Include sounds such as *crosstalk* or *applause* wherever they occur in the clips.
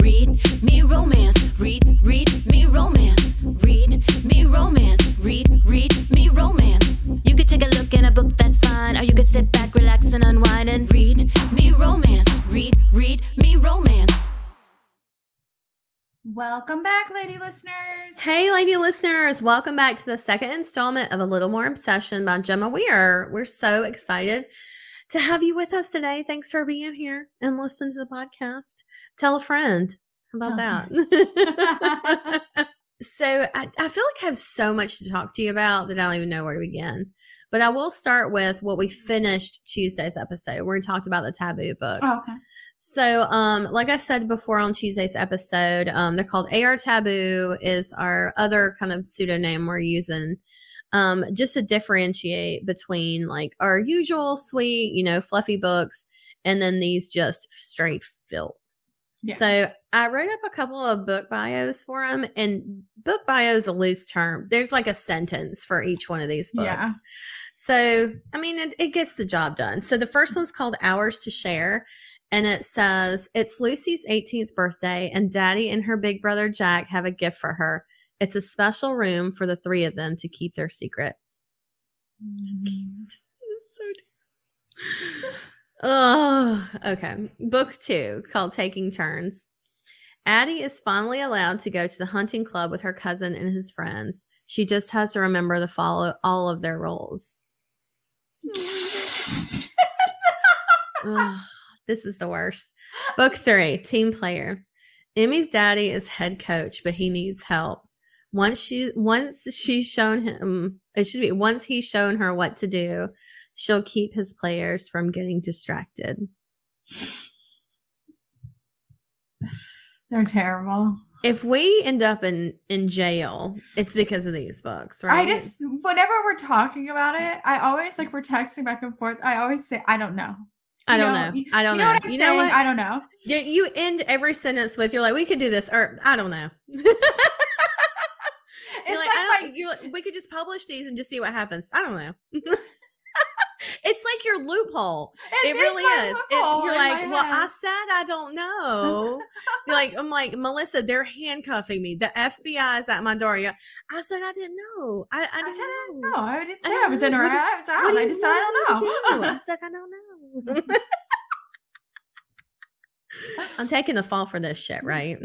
read me romance. Read, read me romance. Read me romance. Read, read me romance. You could take a look in a book, that's fine. Or you could sit back, relax, and unwind and read me romance. Read, read me romance. Welcome back, lady listeners. Hey, lady listeners, welcome back to the second installment of A Little More Obsession by Gemma Weir. We're so excited to have you with us today. Thanks for being here and listen to the podcast. Tell a friend. How about Tell that? *laughs* *laughs* so, I, I feel like I have so much to talk to you about that I don't even know where to begin. But I will start with what we finished Tuesday's episode where we talked about the taboo books. Oh, okay. So, um, like I said before on Tuesday's episode, um, they're called AR Taboo is our other kind of pseudonym we're using, um, just to differentiate between like our usual sweet, you know, fluffy books and then these just straight filth. Yeah. So I wrote up a couple of book bios for them, and book bio is a loose term. There's like a sentence for each one of these books. Yeah. So, I mean, it, it gets the job done. So the first one's called Hours to Share. And it says, It's Lucy's 18th birthday, and Daddy and her big brother Jack have a gift for her. It's a special room for the three of them to keep their secrets. so Oh, *sighs* okay. Book two called Taking Turns. Addie is finally allowed to go to the hunting club with her cousin and his friends. She just has to remember to follow all of their roles. Ugh, *laughs* *sighs* *sighs* this is the worst. Book three, team player. Emmy's daddy is head coach, but he needs help. Once she once she's shown him it should be once he's shown her what to do, she'll keep his players from getting distracted. They're terrible. If we end up in in jail, it's because of these books, right? I just, whenever we're talking about it, I always like we're texting back and forth. I always say, I don't know. I don't know- know. I don't you know know. what I'm you know what? I don't know. You, you end every sentence with "You're like we could do this," or "I don't know." *laughs* It's You're like, like, I don't, my, you're like, we could just publish these and just see what happens. I don't know. *laughs* it's like your loophole. It, really is. It- you're like, well. I said I don't know. you're like, I'm like, Melissa, they're handcuffing me. The FBI is at my door. You're, I said I didn't know. I, I I didn't I don't know. know. I didn't say I don't was in her do- I was What out. I just I want me to don't do? know. I said I don't know. *laughs* I'm taking the fall for this shit, right? *laughs*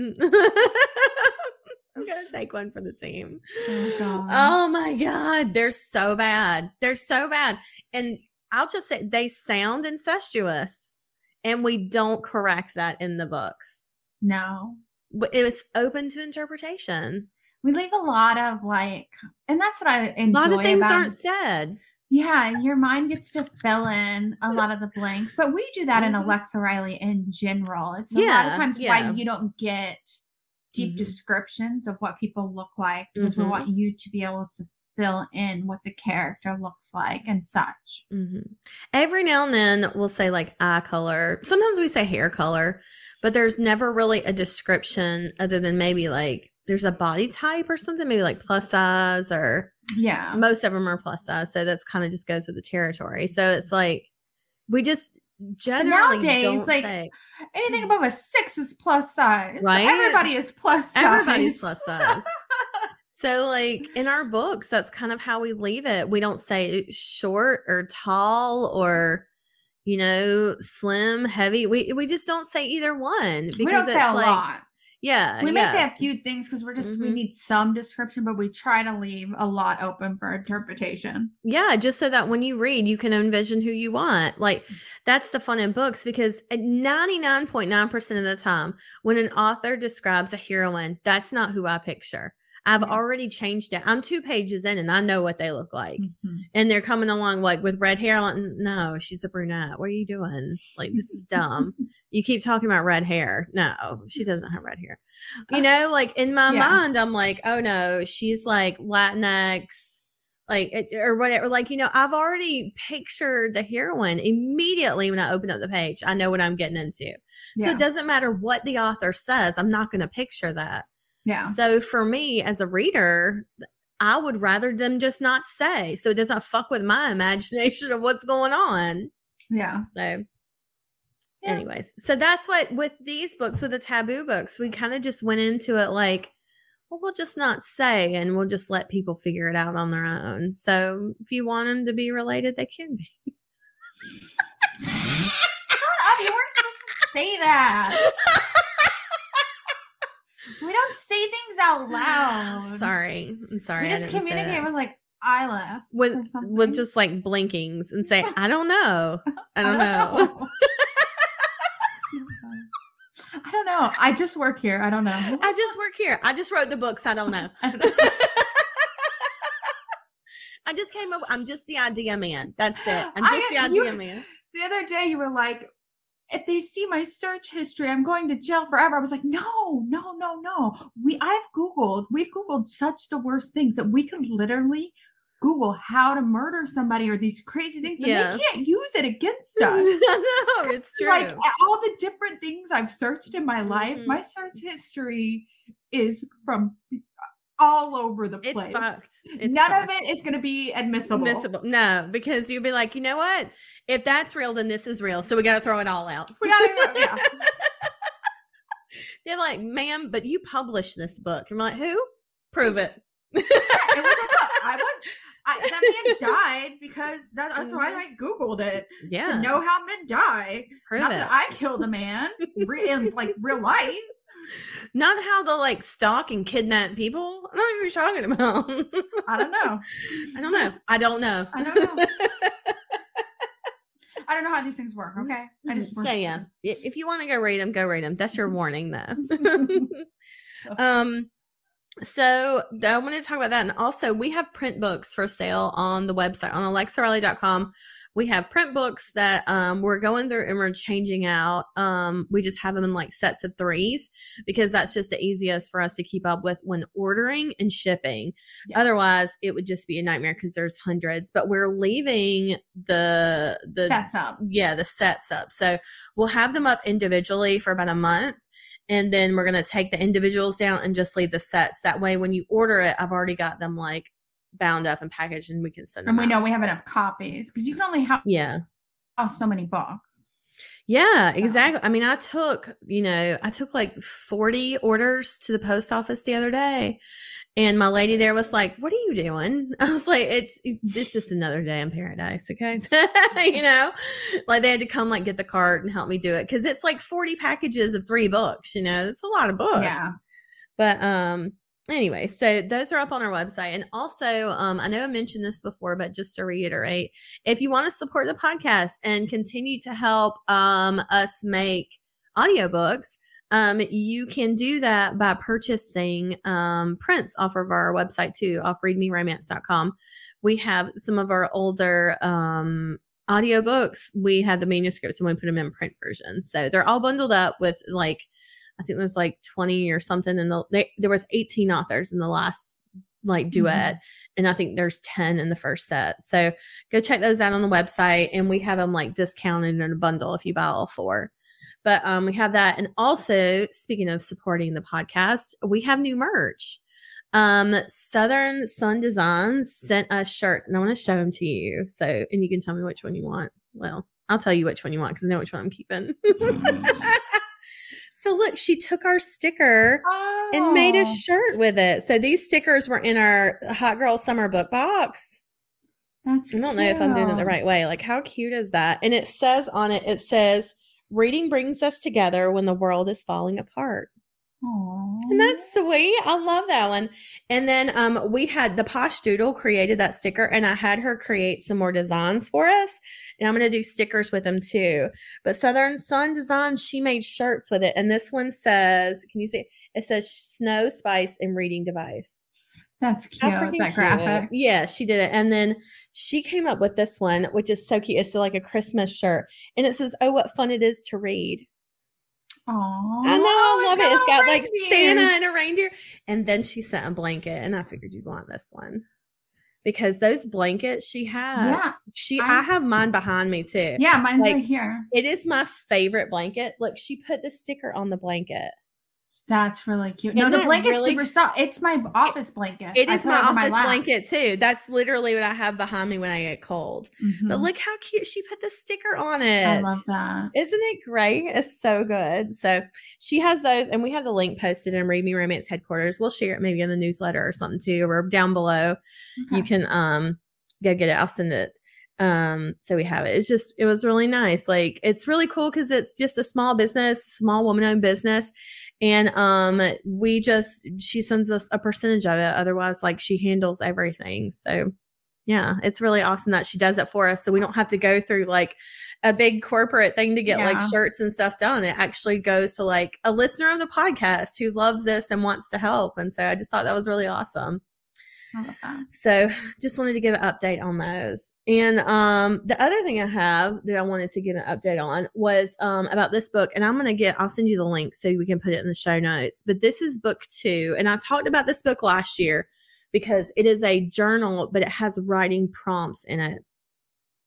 I'm gonna take one for the team. Oh, God. Oh my god, they're so bad. They're so bad. And I'll just say they sound incestuous. And we don't correct that in the books. no. But it's open to interpretation. We leave a lot of like, and that's what I enjoy A lot of things about aren't said. Yeah, your mind gets to *laughs* fill in a lot of the blanks, but we do that in Mhm. Alexa Riley in general. It's a lot of times yeah. why you don't get deep Mhm. descriptions of what people look like because we Mhm. want you to be able to fill in what the character looks like and such. Mhm. Every now and then we'll say like eye color. Sometimes we say hair color, but there's never really a description other than maybe like there's a body type or something, maybe like plus size or Yeah. most of them are plus size. So that's kind of just goes with the territory. So it's like we just generally nowadays, like, say Anything hmm. above a six is plus size. Right? Everybody is plus size. everybody's plus *laughs* size. So, like in our books, that's kind of how we leave it. We don't say short or tall or, you know, slim, heavy. We we just don't say either one. we don't say a like- lot. Yeah, We may yeah. say a few things because we're just we Mhm. need some description, but we try to leave a lot open for interpretation. Yeah, just so that when you read, you can envision who you want. Like that's the fun in books because at 99.9% of the time, when an author describes a heroine, that's not who I picture. I've already changed it. I'm two pages in and I know what they look like. Mhm. And they're coming along like with red hair. Like, no, she's a brunette. What are you doing? Like, this is dumb. *laughs* you keep talking about red hair. No, she doesn't have red hair. You know, like in my Yeah. mind, I'm like, oh no, she's like Latinx, like or whatever. Like, you know, I've already pictured the heroine immediately when I open up the page. I know what I'm getting into. So it doesn't matter what the author says. I'm not going to picture that. Yeah. So for me as a reader, I would rather them just not say. So it doesn't fuck with my *laughs* imagination of what's going on. Yeah. So Yeah. anyways, so that's what with these books, with the taboo books, we kind of just went into it like, well, we'll just not say and we'll just let people figure it out on their own. So if you want them to be related, they can be. *laughs* Shut up, you weren't supposed to say that. *laughs* we don't say things out loud. *sighs* Sorry. I'm sorry. We just communicate with like eye laughs with or something. with just like blinkings and say, *laughs* I don't know. I don't know. *laughs* Oh I don't know. I just work here. I don't know. I just work here. I just wrote the books. I don't know. *laughs* I don't know. I just came up. I'm just the idea man. That's it. *gasps* I'm I- just the you- idea man. the other day you were like, if they see my search history, I'm going to jail forever. I was like, no, no, no, no. We I've Googled, we've Googled such the worst things that we could literally Google how to murder somebody or these crazy things. And Yeah. they can't use it against *laughs* us. no, it's true. like all the different things I've searched in my life, Mhm. my search history is from all over the place. it's fucked. It's None fucked. of it is going to be admissible. Admissible. No, because you'd be like, you know what? If that's real, then this is real. So we got to throw it all out. We gotta yeah. *laughs* They're like, ma'am, but you published this book. I'm like, who? Prove it. it was a book. I was *laughs* I, that man died because that, that's why I googled it Mm-hmm. yeah. to know how men die. prove Not it. that I killed a man re- in like real life. Not how to like stalk and kidnap people. I don't know what you're talking about. I don't know. *laughs* I don't know. I don't know. I don't know. *laughs* I don't know how these things work. Okay, I just so yeah, if you want to go read them, go read them. That's your warning, though. *laughs* um, so I want to talk about that, and also we have print books for sale on the website on alexariley.com. We have print books that um, we're going through and we're changing out. Um, we just have them in like sets of threes because that's just the easiest for us to keep up with when ordering and shipping. Yeah. Otherwise, it would just be a nightmare because there's hundreds. But we're leaving the the sets up. yeah the sets up so we'll have them up individually for about a month and then we're going to take the individuals down and just leave the sets that way when you order it i've already got them like bound up and packaged and we can send them And we know we have enough copies because you can only have yeah. so many books. yeah So- exactly. I mean i took you know i took like 40 orders to the post office the other day and my lady there was like what are you doing? *laughs* I was like it's it's just another day in paradise okay? *laughs* You know? Like they had to come like get the cart and help me do it because it's like 40 packages of three books you know? It's a lot of books. Yeah. but um anyway so those are up on our website and also um i know i mentioned this before but just to reiterate if you want to support the podcast and continue to help um us make audiobooks um you can do that by purchasing um prints off of our website too off readmeromance.com we have some of our older um audiobooks. We have the manuscripts and we put them in print version. So they're all bundled up with like i think there's like 20 or something in the they, there was 18 authors in the last like duet and i think there's 10 in the first set. So go check those out on the website and we have them like discounted in a bundle if you buy all four. But um we have that and also speaking of supporting the podcast we have new merch. Um southern sun designs sent us shirts and i want to show them to you. So and you can tell me which one you want. Well i'll tell you which one you want because i know which one i'm keeping *laughs* so look she took our sticker and made a Oh, shirt with it so these stickers were in our hot girl summer book box That's I don't know if I'm doing it the right way. Like, how cute is that? And it says on it, it says, reading brings us together when the world is falling apart. Aw. And that's sweet. I love that one. And then um, we had the Posh Doodle created that sticker, and I had her create some more designs for us. And I'm going to do stickers with them too. But Southern Sun Designs, she made shirts with it. And this one says, can you see? It says Snow Spice and Reading Device. That's cute. That cute. graphic. Yeah, she did it. And then she came up with this one, which is so cute. It's like a Christmas shirt. And it says, Oh, what fun it is to read. Oh, I know, I love it. It's got like Santa and a reindeer. And then she sent a blanket, and I figured you'd want this one. Because those blankets she has, Yeah, she I- I have mine behind me too. Yeah, mine's Like- right here. It is my favorite blanket. Look, she put the sticker on the blanket. That's really cute. No, Isn't the that blanket's really- super soft. It's my office blanket. It is my office lap. blanket too. That's literally what I have behind me when I get cold. But Mhm. look how cute she put the sticker on it. I love that. Isn't it great? It's so good. So she has those, and we have the link posted in Read Me Romance headquarters. We'll share it maybe in the newsletter or something too, or down below. You can um go get it. I'll send it. Um, so we have it. It's just it was really nice. Like it's really cool because it's just a small business, small woman owned business. And um we just she sends us a percentage of it. Otherwise, like she handles everything. So yeah, it's really awesome that she does it for us. So we don't have to go through like a big corporate thing to get like shirts and stuff done. It actually goes to like a listener of the podcast who loves this and wants to help. And so I just thought that was really awesome. So just wanted to give an update on those. And um the other thing I have that I wanted to give an update on was um about this book. And I'm gonna get I'll send you the link so we can put it in the show notes. But this is book two. And I talked about this book last year because it is a journal, but it has writing prompts in it.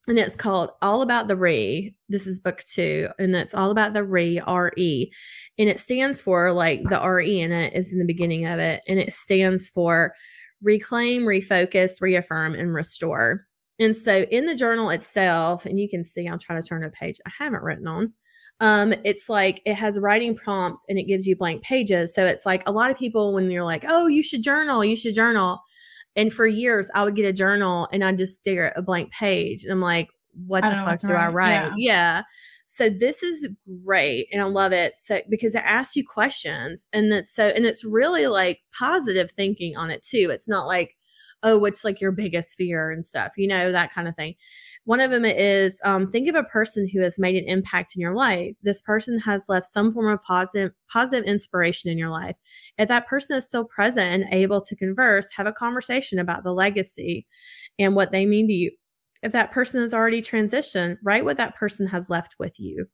And it's called All About the Re. This is book two, and it's all about the Re, R E. And it stands for like the R E in it is in the beginning of it. And it stands for reclaim, refocus, reaffirm, and restore. And so in the journal itself, and you can see, I'll try to turn a page I haven't written on. Um, it's like it has writing prompts and it gives you blank pages. So it's like a lot of people, when you're like, oh, you should journal, you should journal. And for years, I would get a journal and I'd just stare at a blank page. And I'm like, what the fuck do I write. write? Yeah. yeah. So this is great and I love it. So because it asks you questions and that's so and it's really like positive thinking on it too. It's not like, oh, what's like your biggest fear and stuff, you know, that kind of thing. One of them is um, think of a person who has made an impact in your life. This person has left some form of positive positive inspiration in your life. If that person is still present and able to converse, have a conversation about the legacy and what they mean to you if that person has already transitioned, write what that person has left with you.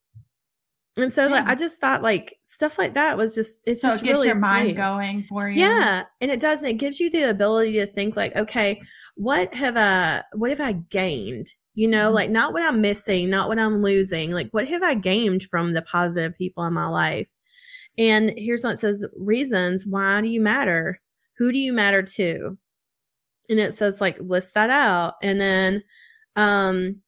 And so like I just thought like stuff like that was just it's so just it gets really your mind sweet. going for you. Yeah. And it does, and it gives you the ability to think like, okay, what have I what have I gained? You know, Mhm. like not what I'm missing, not what I'm losing. Like what have I gained from the positive people in my life? And here's what it says reasons why do you matter? Who do you matter to? And it says like list that out. And then um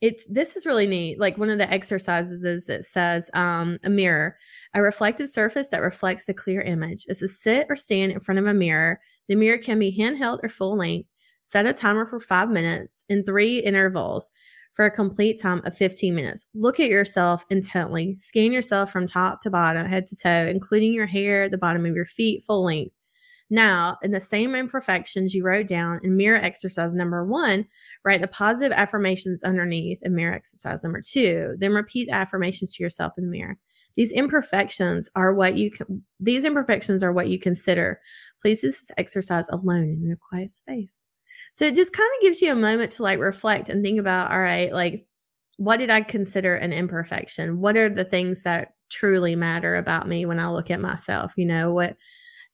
it's this is really neat. Like one of the exercises is it says um a mirror, a reflective surface that reflects the clear image. Is to sit or stand in front of a mirror. The mirror can be handheld or full length. Set a timer for five minutes in three intervals for a complete time of 15 minutes. Look at yourself intently. Scan yourself from top to bottom, head to toe, including your hair, the bottom of your feet, full length. Now, in the same imperfections you wrote down in mirror exercise number one, write the positive affirmations underneath in mirror exercise number two. Then repeat the affirmations to yourself in the mirror. These imperfections are what you can, these imperfections are what you consider. Please do this exercise alone in a quiet space. So it just kind of gives you a moment to like reflect and think about, all right, like what did I consider an imperfection? What are the things that truly matter about me when I look at myself? You know, what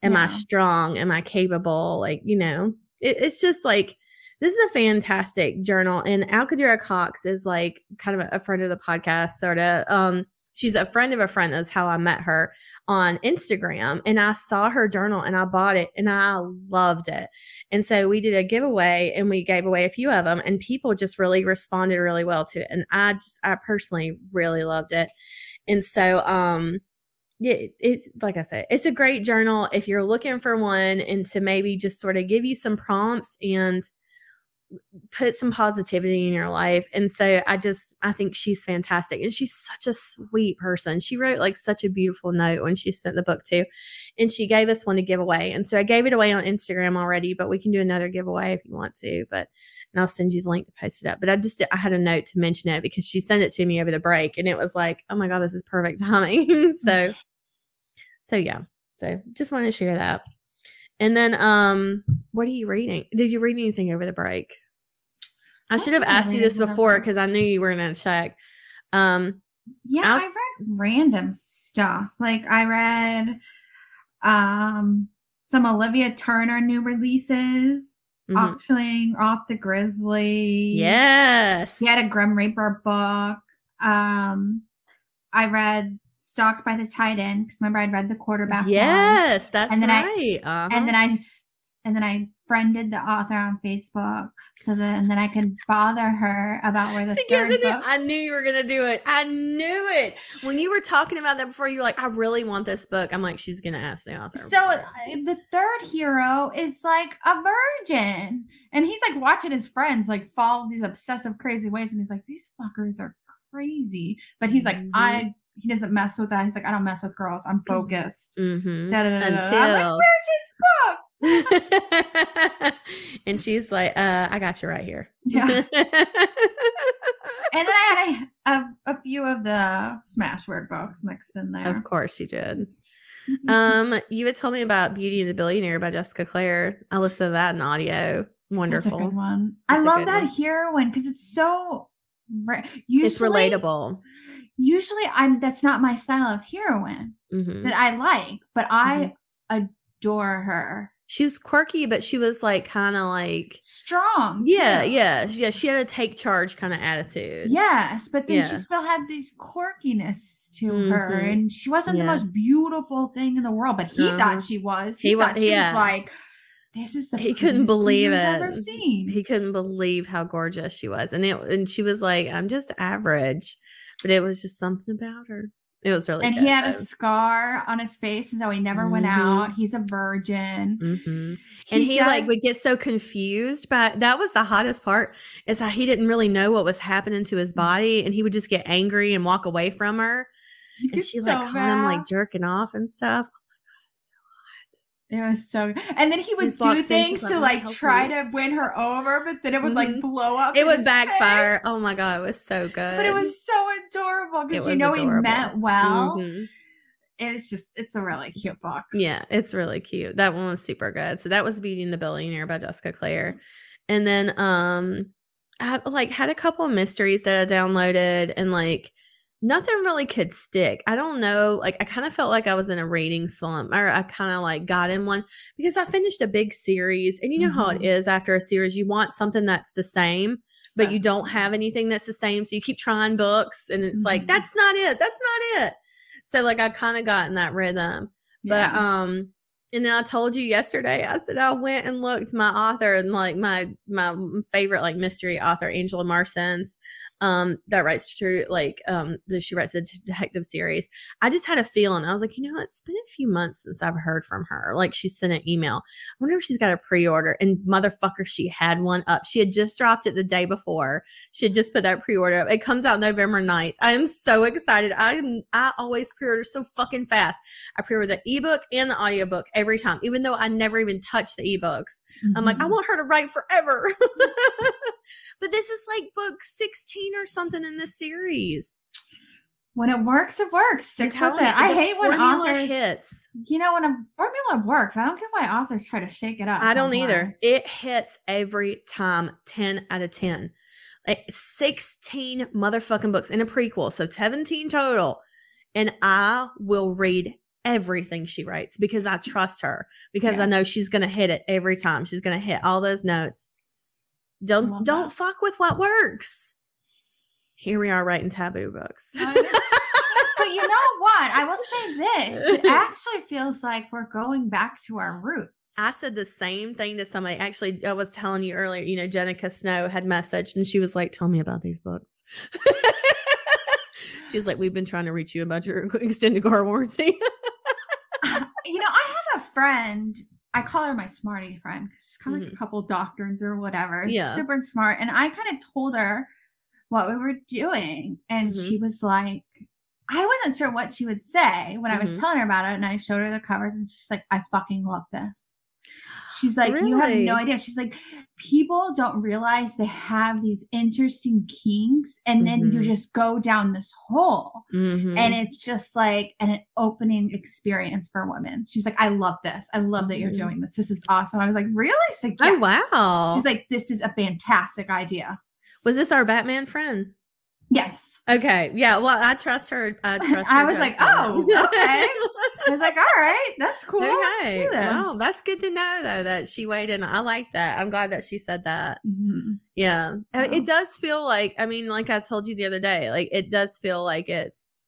am I strong? Am I capable? Like, you know, it, it's just like this is a fantastic journal. And Alcadera Cox is like kind of a, a friend of the podcast, sort of. Um, she's a friend of a friend. That's how I met her on Instagram. And I saw her journal and I bought it and I loved it. And so we did a giveaway and we gave away a few of them and people just really responded really well to it. And I just, I personally really loved it. And so, um, yeah, it's like I said, it's a great journal if you're looking for one and to maybe just sort of give you some prompts and put some positivity in your life. And so I just, I think she's fantastic. And she's such a sweet person. She wrote like such a beautiful note when she sent the book to, and she gave us one to give away. And so I gave it away on Instagram already, but we can do another giveaway if you want to. But, and I'll send you the link to post it up. But I just, I had a note to mention it because she sent it to me over the break and it was like, oh my God, this is perfect *laughs* timing. *laughs* so, so yeah. So just want to share that. And then, um, what are you reading? Did you read anything over the break? I should have asked you this before because I knew you were going to check. Um, Yeah, I'll I s- read random stuff. Like I read um some Olivia Turner new releases, mhm. auctioning off the Grizzly. yes. He had a Grim Reaper book. Um I read stalked by the tight end because remember I'd read the quarterback. one. Yes, that's And then I- right. uh-huh. and then I and then I friended the author on Facebook so that and then I could bother her about where the third book. I knew you were gonna do it. I knew it. When you were talking about that before, you were like, "I really want this book." I'm like, "She's gonna ask the author." So uh, the third hero is like a virgin, and he's like watching his friends like fall these obsessive, crazy ways, and he's like, "These fuckers are crazy," but he's like, Mhm. "I." He doesn't mess with that. He's like, I don't mess with girls. I'm focused. Mhm. Da-da-da-da. I'm like, Until- where's his book? *laughs* and she's like, uh, "I got you right here." Yeah. *laughs* And then I had a, a, a few of the Smashword books mixed in there. of course, you did. *laughs* Um, you had told me about Beauty and the Billionaire by Jessica Clare. I listened to that in audio. That's a Wonderful. good one. I That's a love that one. heroine because it's so. Ra- usually, It's relatable. Usually, I'm that's not my style of heroine Mhm. that I like, but I adore her. She was quirky, but she was like kind of like Strong. yeah, too. yeah, yeah. She had a take charge kind of attitude. Yes, but then Yeah. she still had these quirkiness to her, Mhm. and she wasn't Yeah. the most beautiful thing in the world. But he Uh-huh. thought she was. He, He thought she yeah. was like, "This is the He couldn't believe it. Ever seen? he couldn't believe how gorgeous she was, and it and she was like, "I'm just average," but it was just something about her. It was really and good, he had a scar on his face, and so he never went Mhm. out. He's a virgin. Mhm. and he, like would get so confused but that was the hottest part is how he didn't really know what was happening to his body and he would just get angry and walk away from her he and she like caught him like jerking off and stuff It was so. And then he would do in, things to like try you." to win her over, but then it would Mhm. like blow up. it would his face. backfire oh my god it was so good But it was so adorable because you know adorable. he meant well. Mhm. It was just, it's a really cute book. yeah it's really cute that one was super good so that was beauty and the billionaire by jessica clare and then um i like had a couple of mysteries that i downloaded and like nothing really could stick. I don't know. Like I kind of felt like I was in a reading slump or I kind of like got in one because I finished a big series and you know how it Mhm. is after a series, you want something that's the same, but you don't have anything that's the same. So you keep trying books and it's like, Mhm. that's not it. That's not it. So like I kind of got in that rhythm. But um and then I told you yesterday, I said I went and looked my author and like my my favorite like mystery author, Angela Marsons, um, that writes true like um that she writes a detective series. I just had a feeling. I was like, you know, it's been a few months since I've heard from her. Like she sent an email. I wonder if she's got a pre-order. And motherfucker, she had one up. She had just dropped it the day before. She had just put that pre-order up. It comes out November 9th. I am so excited. I I always pre-order so fucking fast. I pre-order the ebook and the audiobook every time, even though I never even touch the ebooks. I'm like, I Mhm. want her to write forever. *laughs* but this is like book 16 or something in the series. when it works, it works. Stick with it. I hate when authors hits. You know, when a formula works, I don't get why authors try to shake it up. I don't either. It hits every time 10 out of 10. Like 16 motherfucking books in a prequel. So 17 total. And I will read everything she writes because I trust her because I know she's going to hit it every time. She's going to hit all those notes. Don't don't that. fuck with what works. Here we are writing taboo books. *laughs* But you know what? I will say this. It *laughs* actually feels like we're going back to our roots. I said the same thing to somebody. Actually, I was telling you earlier, you know, Jenika Snow had messaged and she was like, Tell me about these books. *laughs* She's like, We've been trying to reach you about your extended car warranty. you know, I have a friend. I call her my smarty friend 'cause she's kind of like Mhm. a couple doctrines or whatever. She's Yeah. super smart. And I kind of told her what we were doing. And Mhm. she was like, I wasn't sure what she would say when I was Mhm. telling her about it. And I showed her the covers and she's like, I fucking love this. She's like, you have no idea. She's like, people don't realize they have these interesting kinks, and then you Mhm. just go down this hole Mhm. and it's just like an opening experience for women. She's like, I love this. I love that you're Mhm. doing this. This is awesome. I was like, really? She's like, oh, wow. She's like, this is a fantastic idea. was this our Batman friend? Yes. Okay. Yeah. Well, I trust her. I *laughs* trust I was like, oh, I was like, all right, that's cool. Okay. Wow. That's good to know, though, that she weighed in. I like that. I'm glad that she said that. Mhm. Yeah. It does feel like, I mean, like I told you the other day, like it does feel like it's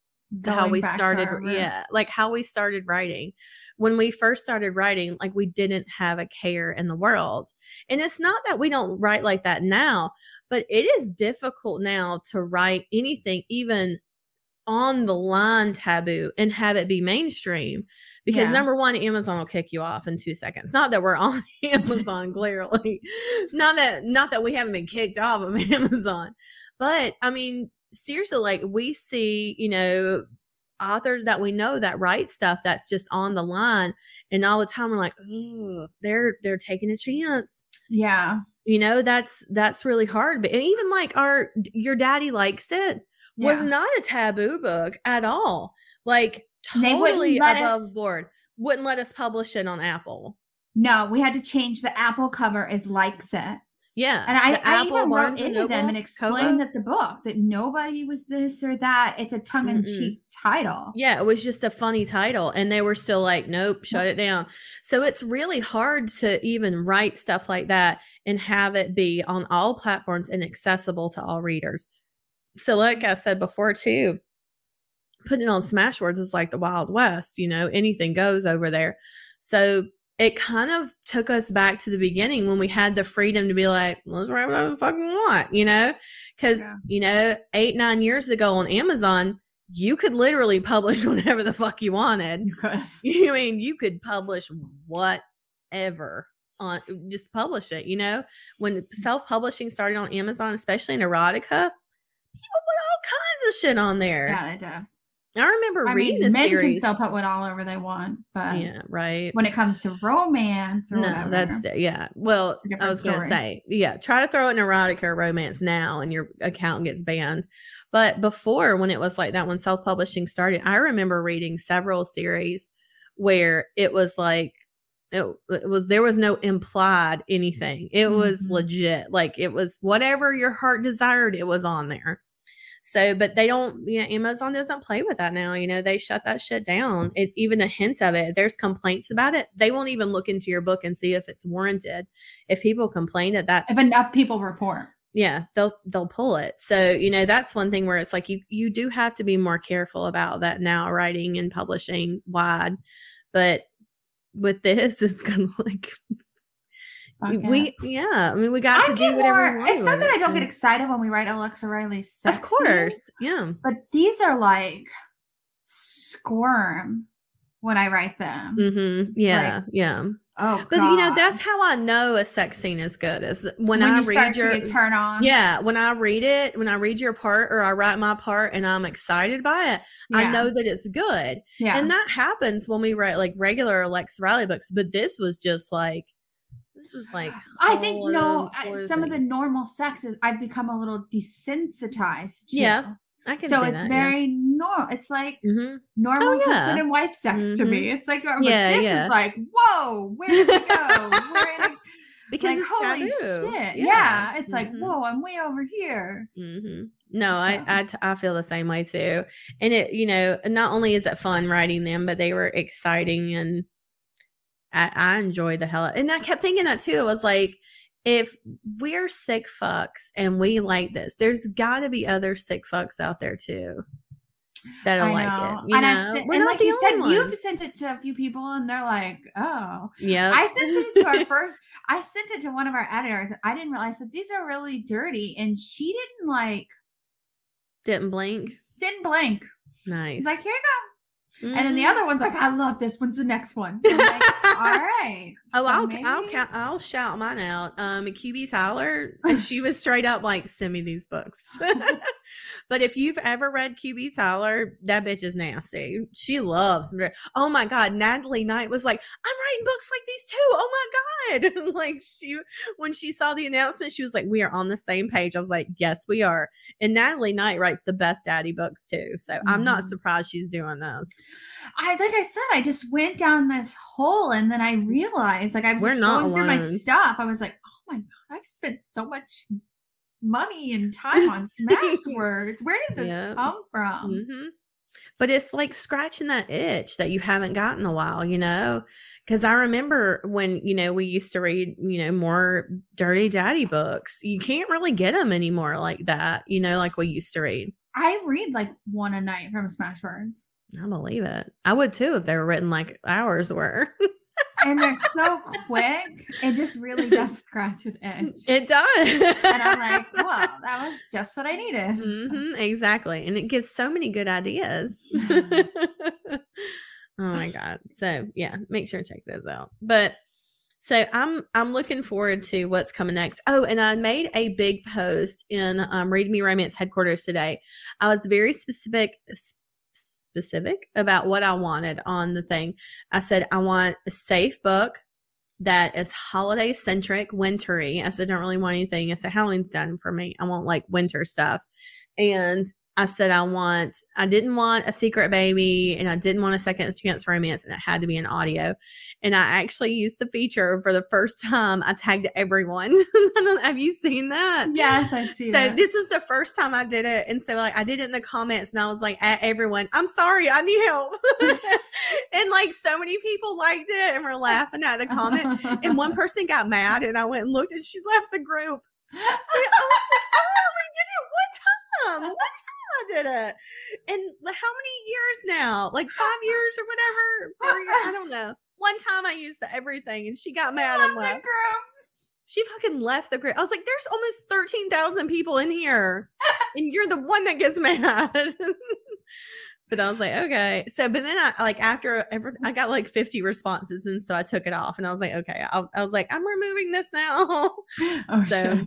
how we started yeah like how we started writing when we first started writing like we didn't have a care in the world and it's not that we don't write like that now but it is difficult now to write anything even on the line taboo and have it be mainstream because Yeah. number one amazon will kick you off in two seconds not that we're on *laughs* amazon clearly not that not that we haven't been kicked off of *laughs* amazon but i mean seriously like we see you know authors that we know that write stuff that's just on the line and all the time we're like oh they're they're taking a chance Yeah. You know that's that's really hard but and even like our your daddy likes it was Yeah. not a taboo book at all like totally above us- board wouldn't let us publish it on apple No, we had to change the Apple cover as likes it. Yeah And I, I even wrote into them and explained that the book that nobody was this or that. It's a tongue in cheek title. Yeah, it was just a funny title. And they were still like, nope, shut it down. So it's really hard to even write stuff like that and have it be on all platforms and accessible to all readers. So, like I said before, too, putting it on Smashwords is like the Wild West, you know, anything goes over there. So it kind of took us back to the beginning when we had the freedom to be like, let's write whatever the fuck we want, you know? Because, Yeah. you know, eight, nine years ago on Amazon, you could literally *laughs* publish whatever the fuck you wanted. You could. *laughs* You mean you could publish whatever on just publish it, you know? When self-publishing started on Amazon, especially in erotica, people put all kinds of shit on there. Yeah, they did. I remember I reading mean, this men can still put what all over they want, but yeah, right. when it comes to romance or No, whatever, that's yeah. Well, I was gonna say, yeah, try to throw in erotica or romance now, and your account gets banned. But before, when it was like that, when self publishing started, I remember reading several series where it was like it, it was there was no implied anything. It was Mhm. legit, like it was whatever your heart desired. It was on there. So, but they don't, you know, Amazon doesn't play with that now. You know, they shut that shit down. It, even a hint of it, there's complaints about it, they won't even look into your book and see if it's warranted. If people complain that that's, if enough people report. yeah, they'll, they'll pull it. So, you know, that's one thing where it's like you, you do have to be more careful about that now, writing and publishing wide. But with this, *laughs* it's kind of like, We, yeah, I mean, we got I to do whatever more. It's not that I don't get excited when we write Alexa Riley's sex Of scenes, course. Yeah. but these are like squirm when I write them. Mm-hmm. Yeah. yeah. Oh, But you know, that's how I know a sex scene is good is when, when, I you read your turned on. Yeah, when I read it, when I read your part or I write my part and I'm excited by it, I know that it's good. Yeah. And that happens when we write like regular Alexa Riley books, but this was just like this was like I think no, some of the normal sexes I've become a little desensitized to. Yeah, I can So it's that, very normal. It's like yeah. Mhm. normal Oh, yeah. husband and wife sex to me. It's like, I'm like, this yeah. is like, whoa, where did we go? We're *laughs* because like, it's holy taboo. shit. Yeah. It's like, Mhm. whoa, I'm way over here. hmm No, I, So- I t- I feel the same way too. And it, you know, not only is it fun writing them, but they were exciting and I, I enjoyed the hell. out- And I kept thinking that too. It was like, if we're sick fucks and we like this, there's got to be other sick fucks out there too that'll I like it. You and know, I've sent, we're and not like the you said, only you've sent it to a few people and they're like, oh. Yeah, I sent it to our *laughs* first, I sent it to one of our editors. and I didn't realize that these are really dirty. And she didn't like, didn't blink. didn't blink. Nice. He's like, here you go. And then the other one's like, I love this. When's the next one? Like, *laughs* all right. Oh, So I'll I'll maybe- count, I'll shout mine out. Um, QB Tyler, and *laughs* she was straight up like, "Send me these books." *laughs* but if you've ever read QB Tyler, that bitch is nasty. She loves. Oh my god, Natalie Knight was like, "I'm writing books like these too." Oh my god, like she when she saw the announcement, she was like, "We are on the same page." I was like, "Yes, we are." And Natalie Knight writes the best daddy books too, so I'm not Mhm. surprised she's doing this. I like I said, I just went down this hole and then I realized like I was We're just not going through my stuff. I was like, oh my god, I've spent so much money and time on *laughs* Smashwords. Where did this Yep. come from? hmm But it's like scratching that itch that you haven't gotten in a while, you know? Because I remember when, you know, we used to read, you know, more dirty daddy books. You can't really get them anymore like that, you know, like we used to read. I read like one a night from Smashwords. I believe it. I would too if they were written like ours were. and they're so *laughs* quick. It just really does *laughs* scratch an itch. It does. and I'm like, *laughs* well, that was just what I needed. hmm exactly. And it gives so many good ideas. oh my *sighs* God. So yeah, make sure to check those out. But so I'm I'm looking forward to what's coming next. Oh, and I made a big post in um, Read Me Romance headquarters today. I was very specific specific about what I wanted on the thing. I said I want a safe book that is holiday centric, wintry. I said I don't really want anything. I said Halloween's done for me. I want like winter stuff. And I said I want I didn't want a secret baby and I didn't want a second chance romance and it had to be an audio. And I actually used the feature for the first time. I tagged everyone. *laughs* Have you seen that? Yes, I see. So that. this is the first time I did it. And so like I did it in the comments and I was like at everyone, I'm sorry, I need help. *laughs* *laughs* and like so many people liked it and were laughing at the comment. And one person got mad and I went and looked and she left the group. I was like, oh, I only did it one time. One time did it. And how many years now? Like five years or whatever? Four years? I don't know. One time I used the everything and she got mad and left. She fucking left the group. I was like, there's almost 13,000 people in here. And you're the one that gets *laughs* mad. but I was like, okay. So, but then I like after ever, I got like 50 responses. And so I took it off and I was like, okay. I, I was like, I'm removing this now. Oh, So- shit.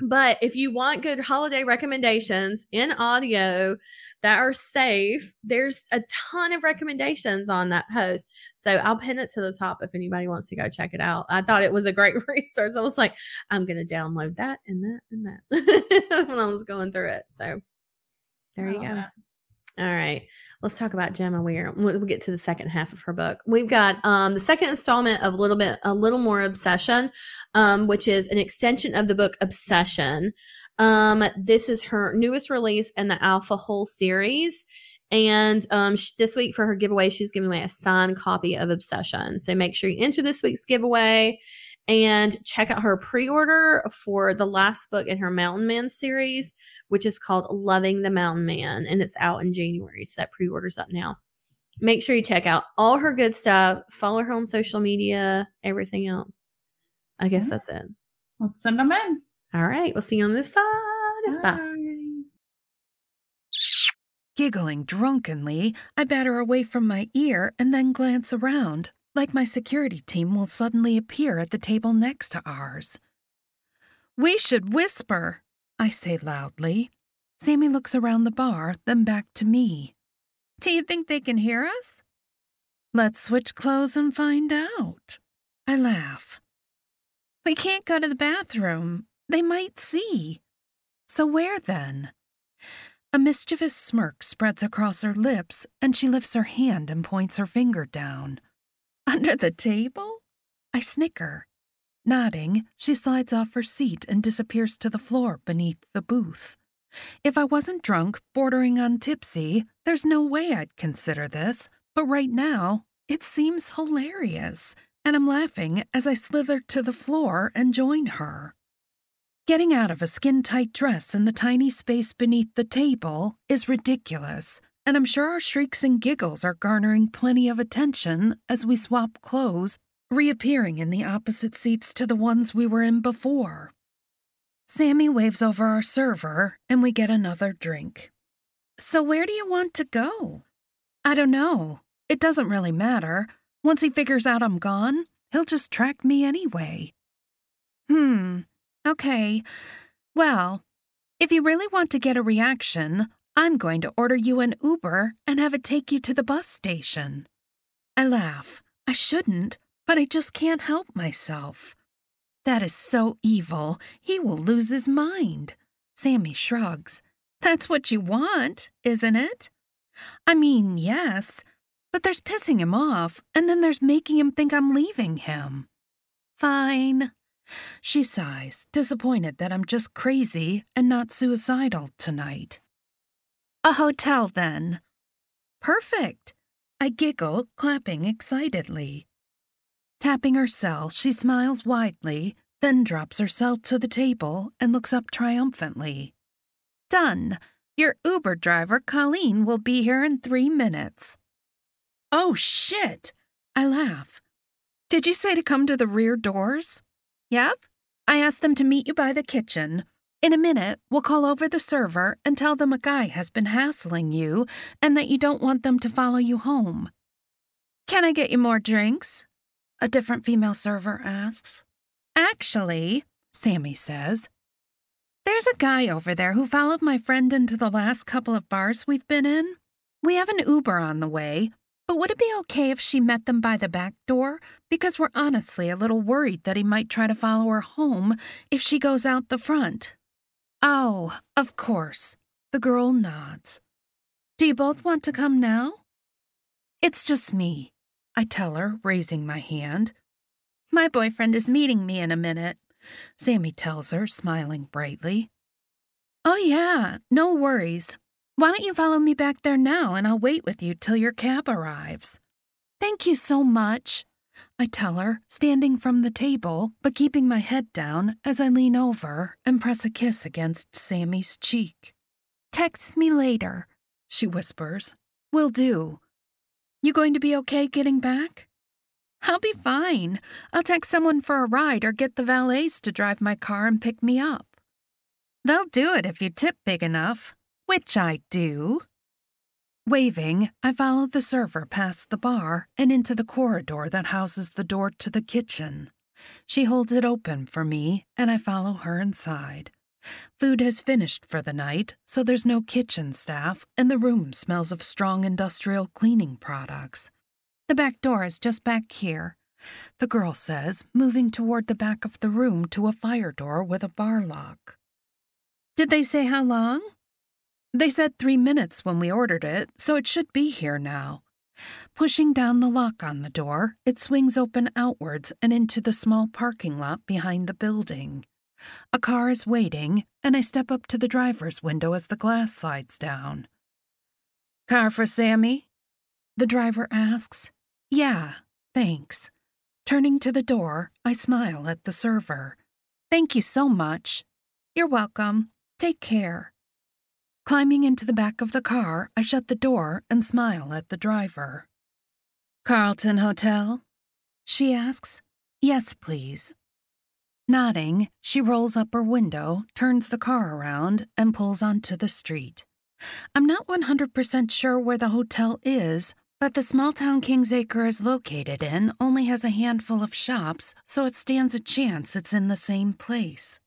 But if you want good holiday recommendations in audio that are safe, there's a ton of recommendations on that post. So I'll pin it to the top if anybody wants to go check it out. I thought it was a great *laughs* resource. I was like, I'm going to download that and that and that *laughs* when I was going through it. So there you go. that. All right. Let's talk about Gemma Weir. We'll, get to the second half of her book. We've got um, the second installment of a little bit, a little more obsession, um, which is an extension of the book Obsession. Um, this is her newest release in the Alpha Whole series. And um, sh- this week for her giveaway, she's giving away a signed copy of Obsession. So make sure you enter this week's giveaway and check out her pre order for the last book in her Mountain Man series, which is called Loving the Mountain Man. And it's out in January. So that pre order's up now. Make sure you check out all her good stuff. Follow her on social media, everything else. I guess Yeah. that's it. Let's send them in. All right. We'll see you on this side. Bye. Bye. Giggling drunkenly, I batter away from my ear and then glance around, like my security team will suddenly appear at the table next to ours. We should whisper, I say loudly. Sammy looks around the bar, then back to me. Do you think they can hear us? Let's switch clothes and find out. I laugh. We can't go to the bathroom. They might see. So where then? A mischievous smirk spreads across her lips, and she lifts her hand and points her finger down. Under the table? I snicker. Nodding, she slides off her seat and disappears to the floor beneath the booth. If I wasn't drunk, bordering on tipsy, there's no way I'd consider this, but right now, it seems hilarious, and I'm laughing as I slither to the floor and join her. Getting out of a skin tight dress in the tiny space beneath the table is ridiculous, and I'm sure our shrieks and giggles are garnering plenty of attention as we swap clothes, reappearing in the opposite seats to the ones we were in before. Sammy waves over our server, and we get another drink. So, where do you want to go? I don't know. It doesn't really matter. Once he figures out I'm gone, he'll just track me anyway. Hmm. Okay. Well, if you really want to get a reaction, I'm going to order you an Uber and have it take you to the bus station. I laugh. I shouldn't, but I just can't help myself. That is so evil. He will lose his mind. Sammy shrugs. That's what you want, isn't it? I mean, yes, but there's pissing him off, and then there's making him think I'm leaving him. Fine. She sighs, disappointed that I'm just crazy and not suicidal tonight. A hotel, then. Perfect. I giggle, clapping excitedly. Tapping her cell, she smiles widely, then drops her cell to the table and looks up triumphantly. Done. Your Uber driver, Colleen, will be here in three minutes. Oh, shit! I laugh. Did you say to come to the rear doors? Yep. I asked them to meet you by the kitchen. In a minute, we'll call over the server and tell them a guy has been hassling you and that you don't want them to follow you home. Can I get you more drinks? A different female server asks. Actually, Sammy says, there's a guy over there who followed my friend into the last couple of bars we've been in. We have an Uber on the way, but would it be okay if she met them by the back door? Because we're honestly a little worried that he might try to follow her home if she goes out the front. Oh, of course. The girl nods. Do you both want to come now? It's just me, I tell her, raising my hand. My boyfriend is meeting me in a minute. Sammy tells her, smiling brightly. Oh, yeah, no worries. Why don't you follow me back there now and I'll wait with you till your cab arrives? Thank you so much, I tell her, standing from the table, but keeping my head down as I lean over and press a kiss against Sammy's cheek. Text me later, she whispers. Will do. You going to be okay getting back? I'll be fine. I'll text someone for a ride or get the valets to drive my car and pick me up. They'll do it if you tip big enough, which I do. Waving, I follow the server past the bar and into the corridor that houses the door to the kitchen. She holds it open for me, and I follow her inside. Food has finished for the night, so there's no kitchen staff, and the room smells of strong industrial cleaning products. The back door is just back here, the girl says, moving toward the back of the room to a fire door with a bar lock. Did they say how long? They said three minutes when we ordered it, so it should be here now. Pushing down the lock on the door, it swings open outwards and into the small parking lot behind the building. A car is waiting, and I step up to the driver's window as the glass slides down. Car for Sammy? The driver asks. Yeah, thanks. Turning to the door, I smile at the server. Thank you so much. You're welcome. Take care. Climbing into the back of the car, I shut the door and smile at the driver. Carlton Hotel? She asks. Yes, please. Nodding, she rolls up her window, turns the car around, and pulls onto the street. I'm not 100% sure where the hotel is, but the small town Kingsacre is located in only has a handful of shops, so it stands a chance it's in the same place.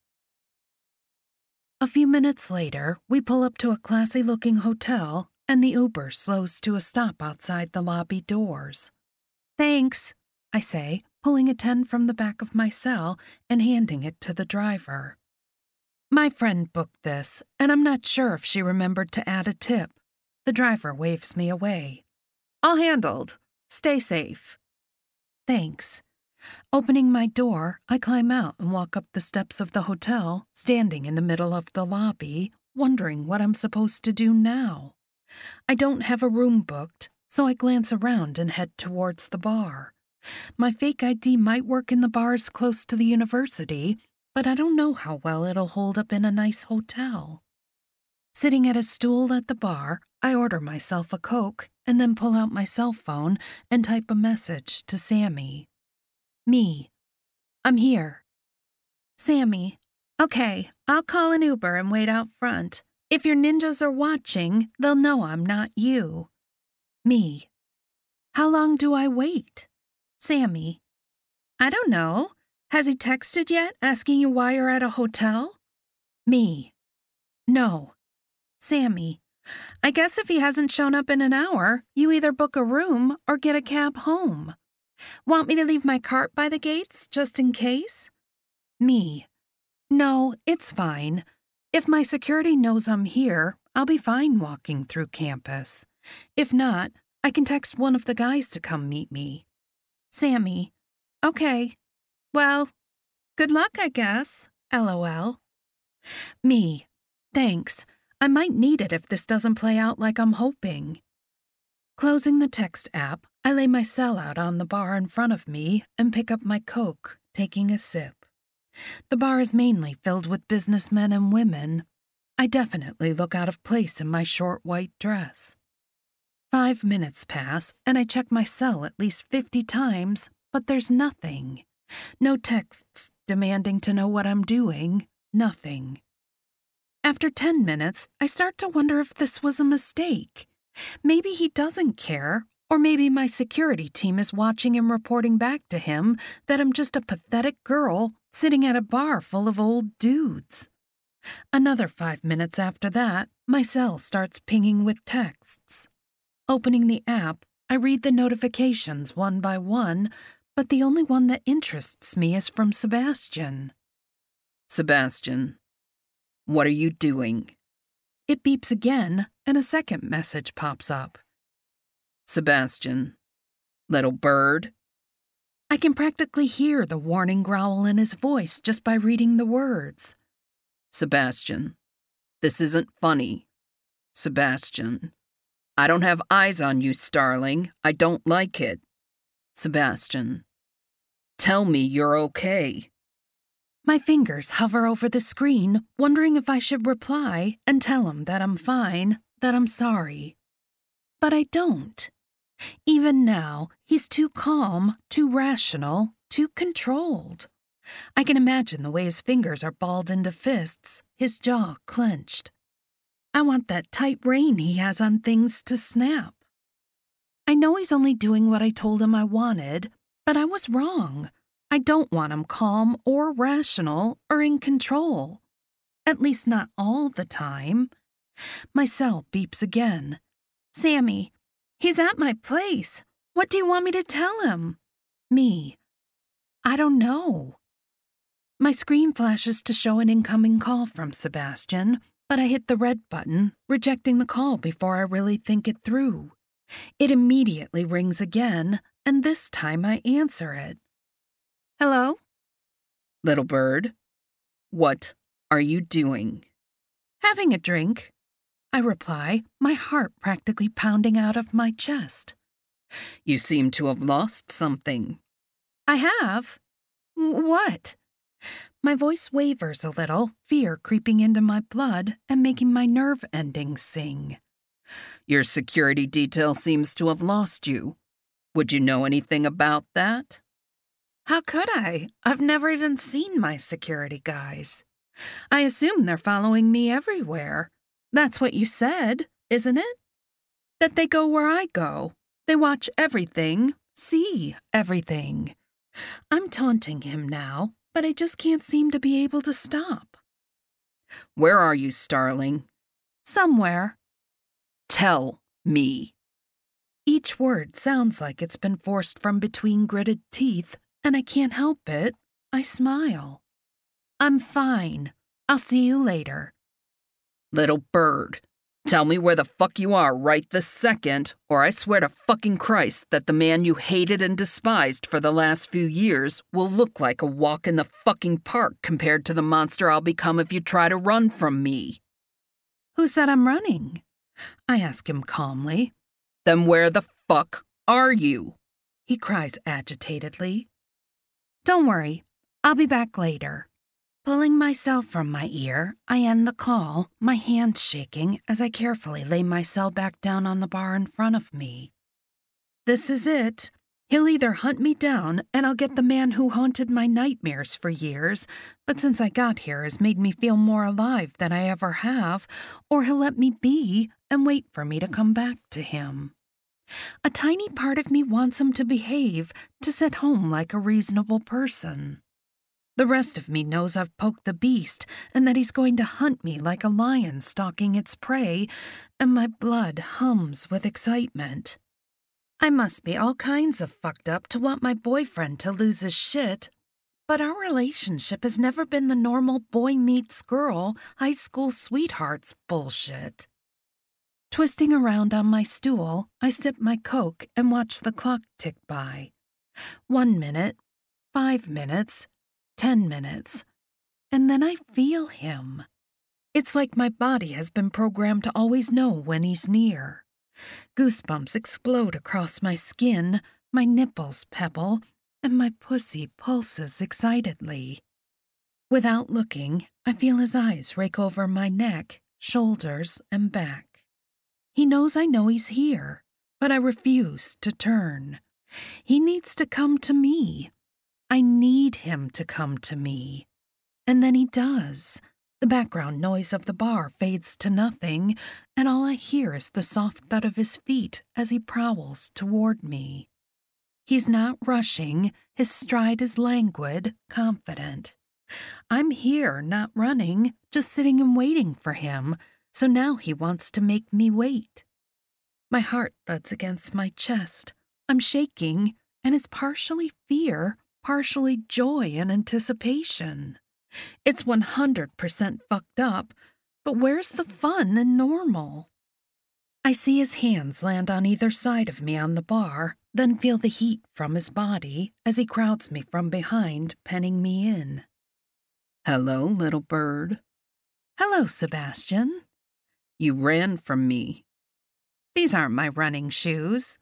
A few minutes later, we pull up to a classy looking hotel, and the Uber slows to a stop outside the lobby doors. Thanks, I say, pulling a 10 from the back of my cell and handing it to the driver. My friend booked this, and I'm not sure if she remembered to add a tip. The driver waves me away. All handled. Stay safe. Thanks. Opening my door, I climb out and walk up the steps of the hotel, standing in the middle of the lobby, wondering what I'm supposed to do now. I don't have a room booked, so I glance around and head towards the bar. My fake ID might work in the bars close to the university, but I don't know how well it'll hold up in a nice hotel. Sitting at a stool at the bar, I order myself a Coke and then pull out my cell phone and type a message to Sammy. Me. I'm here. Sammy. Okay, I'll call an Uber and wait out front. If your ninjas are watching, they'll know I'm not you. Me. How long do I wait? Sammy. I don't know. Has he texted yet asking you why you're at a hotel? Me. No. Sammy. I guess if he hasn't shown up in an hour, you either book a room or get a cab home. Want me to leave my cart by the gates just in case? Me. No, it's fine. If my security knows I'm here, I'll be fine walking through campus. If not, I can text one of the guys to come meet me. Sammy. Okay. Well, good luck, I guess. LOL. Me. Thanks. I might need it if this doesn't play out like I'm hoping. Closing the text app, I lay my cell out on the bar in front of me and pick up my Coke, taking a sip. The bar is mainly filled with businessmen and women. I definitely look out of place in my short white dress. Five minutes pass, and I check my cell at least 50 times, but there's nothing. No texts demanding to know what I'm doing, nothing. After 10 minutes, I start to wonder if this was a mistake. Maybe he doesn't care, or maybe my security team is watching and reporting back to him that I'm just a pathetic girl sitting at a bar full of old dudes. Another five minutes after that, my cell starts pinging with texts. Opening the app, I read the notifications one by one, but the only one that interests me is from Sebastian. Sebastian, what are you doing? It beeps again, and a second message pops up. Sebastian, little bird. I can practically hear the warning growl in his voice just by reading the words. Sebastian, this isn't funny. Sebastian, I don't have eyes on you, Starling. I don't like it. Sebastian, tell me you're okay. My fingers hover over the screen, wondering if I should reply and tell him that I'm fine, that I'm sorry. But I don't. Even now, he's too calm, too rational, too controlled. I can imagine the way his fingers are balled into fists, his jaw clenched. I want that tight rein he has on things to snap. I know he's only doing what I told him I wanted, but I was wrong. I don't want him calm or rational or in control. At least not all the time. My cell beeps again. Sammy, he's at my place. What do you want me to tell him? Me. I don't know. My screen flashes to show an incoming call from Sebastian, but I hit the red button, rejecting the call before I really think it through. It immediately rings again, and this time I answer it. Hello? Little bird, what are you doing? Having a drink. I reply, my heart practically pounding out of my chest. You seem to have lost something. I have? What? My voice wavers a little, fear creeping into my blood and making my nerve endings sing. Your security detail seems to have lost you. Would you know anything about that? How could I? I've never even seen my security guys. I assume they're following me everywhere. That's what you said, isn't it? That they go where I go. They watch everything, see everything. I'm taunting him now, but I just can't seem to be able to stop. Where are you, Starling? Somewhere. Tell me. Each word sounds like it's been forced from between gritted teeth, and I can't help it. I smile. I'm fine. I'll see you later. Little bird, tell me where the fuck you are right this second, or I swear to fucking Christ that the man you hated and despised for the last few years will look like a walk in the fucking park compared to the monster I'll become if you try to run from me. Who said I'm running? I ask him calmly. Then where the fuck are you? He cries agitatedly. Don't worry, I'll be back later. Pulling myself from my ear, I end the call, my hands shaking as I carefully lay myself back down on the bar in front of me. This is it. He'll either hunt me down and I'll get the man who haunted my nightmares for years, but since I got here has made me feel more alive than I ever have, or he'll let me be and wait for me to come back to him. A tiny part of me wants him to behave, to sit home like a reasonable person. The rest of me knows I've poked the beast and that he's going to hunt me like a lion stalking its prey, and my blood hums with excitement. I must be all kinds of fucked up to want my boyfriend to lose his shit, but our relationship has never been the normal boy meets girl, high school sweethearts bullshit. Twisting around on my stool, I sip my Coke and watch the clock tick by. One minute, five minutes, ten minutes, and then I feel him. It's like my body has been programmed to always know when he's near. Goosebumps explode across my skin, my nipples pebble, and my pussy pulses excitedly. Without looking, I feel his eyes rake over my neck, shoulders, and back. He knows I know he's here, but I refuse to turn. He needs to come to me. I need him to come to me. And then he does. The background noise of the bar fades to nothing, and all I hear is the soft thud of his feet as he prowls toward me. He's not rushing, his stride is languid, confident. I'm here, not running, just sitting and waiting for him, so now he wants to make me wait. My heart thuds against my chest. I'm shaking, and it's partially fear, partially joy and anticipation. It's 100% fucked up, but where's the fun and normal? I see his hands land on either side of me on the bar, then feel the heat from his body as he crowds me from behind, penning me in. Hello, little bird. Hello, Sebastian. You ran from me. These aren't my running shoes.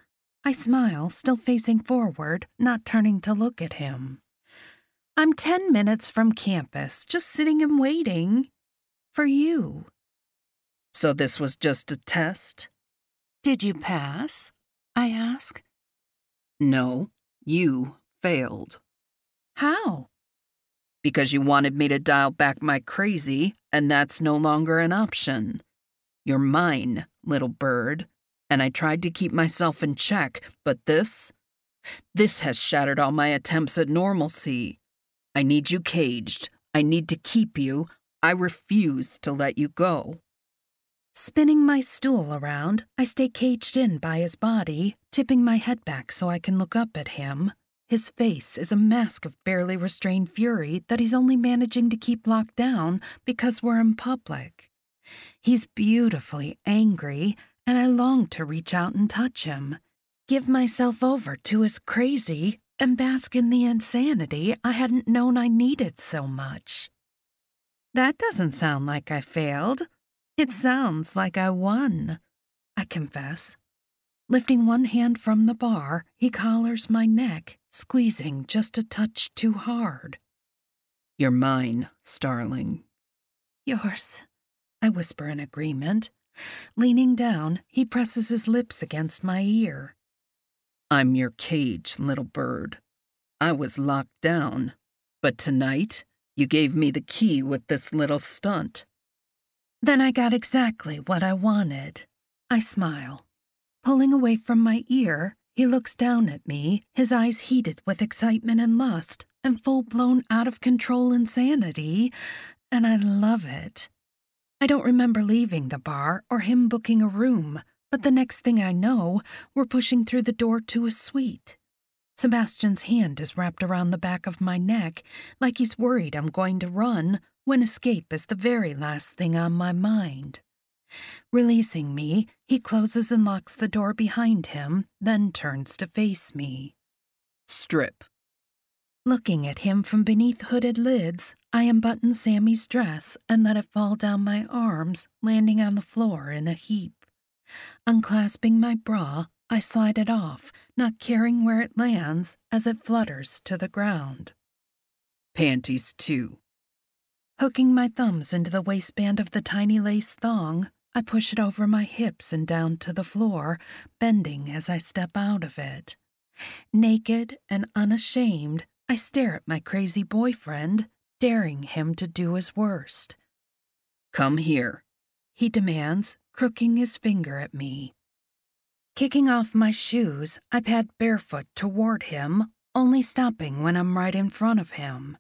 I smile, still facing forward, not turning to look at him. I'm 10 minutes from campus, just sitting and waiting. For you. So this was just a test? Did you pass? I ask. No, you failed. How? Because you wanted me to dial back my crazy, and that's no longer an option. You're mine, little bird, and I tried to keep myself in check, but this? This has shattered all my attempts at normalcy. I need you caged. I need to keep you. I refuse to let you go. Spinning my stool around, I stay caged in by his body, tipping my head back so I can look up at him. His face is a mask of barely restrained fury that he's only managing to keep locked down because we're in public. He's beautifully angry, and I longed to reach out and touch him, give myself over to his crazy, and bask in the insanity I hadn't known I needed so much. That doesn't sound like I failed. It sounds like I won, I confess. Lifting one hand from the bar, he collars my neck, squeezing just a touch too hard. You're mine, starling. Yours, I whisper in agreement. Leaning down, he presses his lips against my ear. I'm your cage, little bird. I was locked down, but tonight you gave me the key with this little stunt. Then I got exactly what I wanted. I smile. Pulling away from my ear, he looks down at me, his eyes heated with excitement and lust and full blown out of control insanity, and I love it. I don't remember leaving the bar or him booking a room, but the next thing I know, we're pushing through the door to a suite. Sebastian's hand is wrapped around the back of my neck, like he's worried I'm going to run when escape is the very last thing on my mind. Releasing me, he closes and locks the door behind him, then turns to face me. Strip. Looking at him from beneath hooded lids, I unbutton Sammy's dress and let it fall down my arms, landing on the floor in a heap. Unclasping my bra, I slide it off, not caring where it lands as it flutters to the ground. Panties, too. Hooking my thumbs into the waistband of the tiny lace thong, I push it over my hips and down to the floor, bending as I step out of it. Naked and unashamed, I stare at my crazy boyfriend, daring him to do his worst. Come here, he demands, crooking his finger at me. Kicking off my shoes, I pad barefoot toward him, only stopping when I'm right in front of him.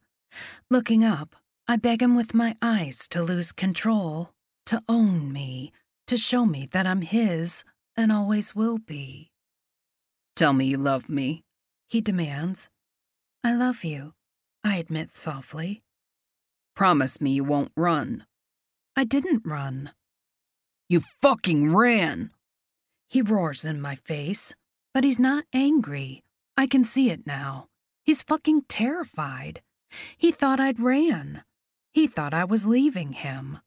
Looking up, I beg him with my eyes to lose control, to own me, to show me that I'm his and always will be. Tell me you love me, he demands. I love you, I admit softly. Promise me you won't run. I didn't run. You fucking ran! He roars in my face, but he's not angry. I can see it now. He's fucking terrified. He thought I'd ran. He thought I was leaving him.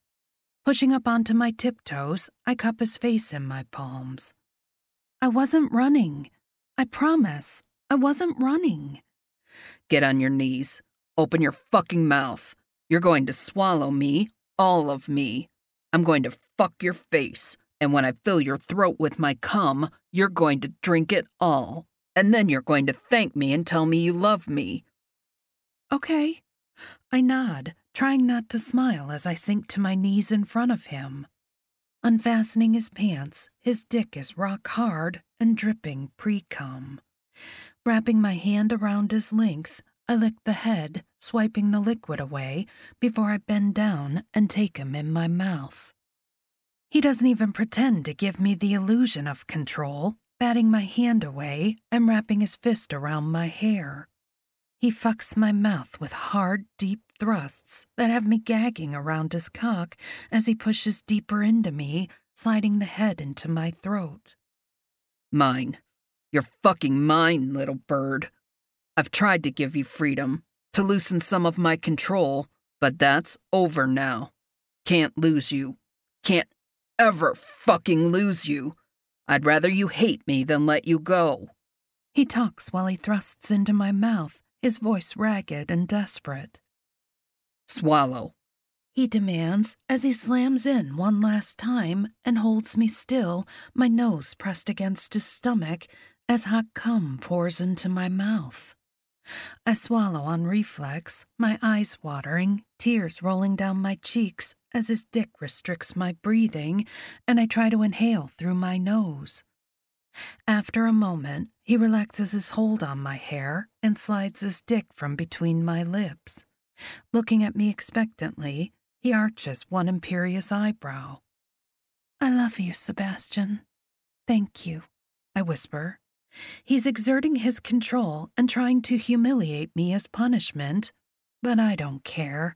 Pushing up onto my tiptoes, I cup his face in my palms. I wasn't running. I promise. I wasn't running. Get on your knees. Open your fucking mouth. You're going to swallow me, all of me. I'm going to fuck your face, and when I fill your throat with my cum, you're going to drink it all. And then you're going to thank me and tell me you love me. Okay. I nod, trying not to smile as I sink to my knees in front of him. Unfastening his pants, his dick is rock hard and dripping pre cum. Wrapping my hand around his length, I lick the head, swiping the liquid away before I bend down and take him in my mouth. He doesn't even pretend to give me the illusion of control, batting my hand away and wrapping his fist around my hair. He fucks my mouth with hard, deep thrusts that have me gagging around his cock as he pushes deeper into me, sliding the head into my throat. Mine. You're fucking mine, little bird. I've tried to give you freedom, to loosen some of my control, but that's over now. Can't lose you. Can't ever fucking lose you. I'd rather you hate me than let you go. He talks while he thrusts into my mouth, his voice ragged and desperate. Swallow. He demands as he slams in one last time and holds me still, my nose pressed against his stomach as hot cum pours into my mouth. I swallow on reflex, my eyes watering, tears rolling down my cheeks as his dick restricts my breathing, and I try to inhale through my nose. After a moment, he relaxes his hold on my hair and slides his dick from between my lips. Looking at me expectantly, he arches one imperious eyebrow. I love you, Sebastian. Thank you, I whisper. He's exerting his control and trying to humiliate me as punishment, but I don't care.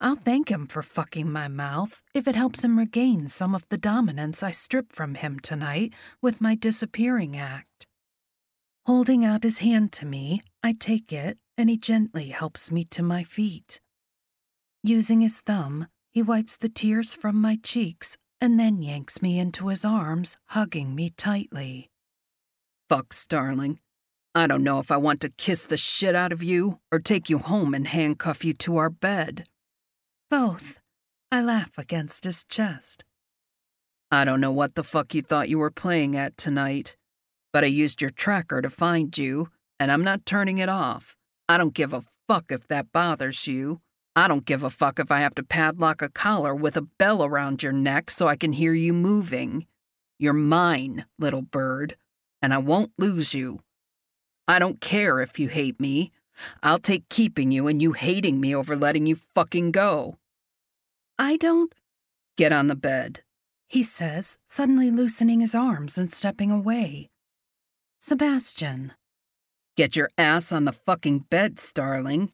I'll thank him for fucking my mouth if it helps him regain some of the dominance I stripped from him tonight with my disappearing act. Holding out his hand to me, I take it and he gently helps me to my feet. Using his thumb, he wipes the tears from my cheeks and then yanks me into his arms, hugging me tightly. Fuck, Starling. I don't know if I want to kiss the shit out of you or take you home and handcuff you to our bed. Both. I laugh against his chest. I don't know what the fuck you thought you were playing at tonight, but I used your tracker to find you, and I'm not turning it off. I don't give a fuck if that bothers you. I don't give a fuck if I have to padlock a collar with a bell around your neck so I can hear you moving. You're mine, little bird, and I won't lose you. I don't care if you hate me. I'll take keeping you and you hating me over letting you fucking go. I don't. Get on the bed. He says, suddenly loosening his arms and stepping away. Sebastian. Get your ass on the fucking bed, Starling.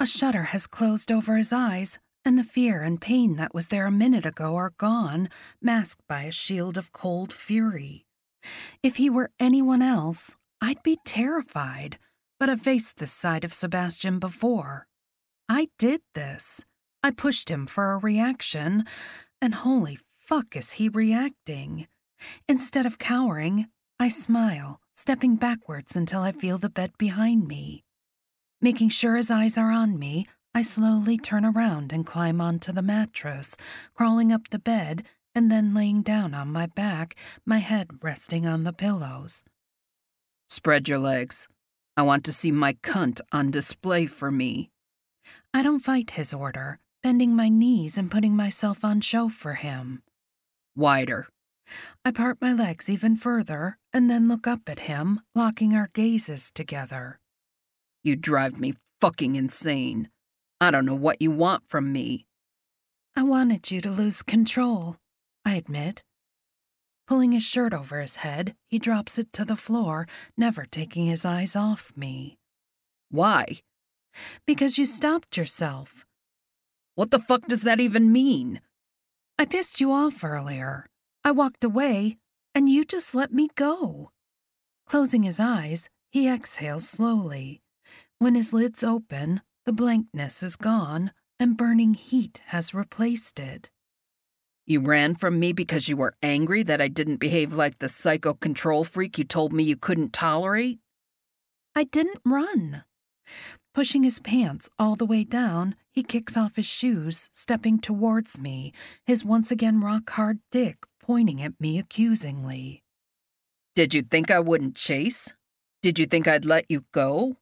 A shudder has closed over his eyes, and the fear and pain that was there a minute ago are gone, masked by a shield of cold fury. If he were anyone else, I'd be terrified, but I've faced this side of Sebastian before. I did this. I pushed him for a reaction, and holy fuck is he reacting. Instead of cowering, I smile, stepping backwards until I feel the bed behind me. Making sure his eyes are on me, I slowly turn around and climb onto the mattress, crawling up the bed and then laying down on my back, my head resting on the pillows. Spread your legs. I want to see my cunt on display for me. I don't fight his order, bending my knees and putting myself on show for him. Wider. I part my legs even further and then look up at him, locking our gazes together. You drive me fucking insane. I don't know what you want from me. I wanted you to lose control, I admit. Pulling his shirt over his head, he drops it to the floor, never taking his eyes off me. Why? Because you stopped yourself. What the fuck does that even mean? I pissed you off earlier. I walked away, and you just let me go. Closing his eyes, he exhales slowly. When his lids open, the blankness is gone, and burning heat has replaced it. You ran from me because you were angry that I didn't behave like the psycho control freak you told me you couldn't tolerate? I didn't run. Pushing his pants all the way down, he kicks off his shoes, stepping towards me, his once again rock hard dick pointing at me accusingly. Did you think I wouldn't chase? Did you think I'd let you go?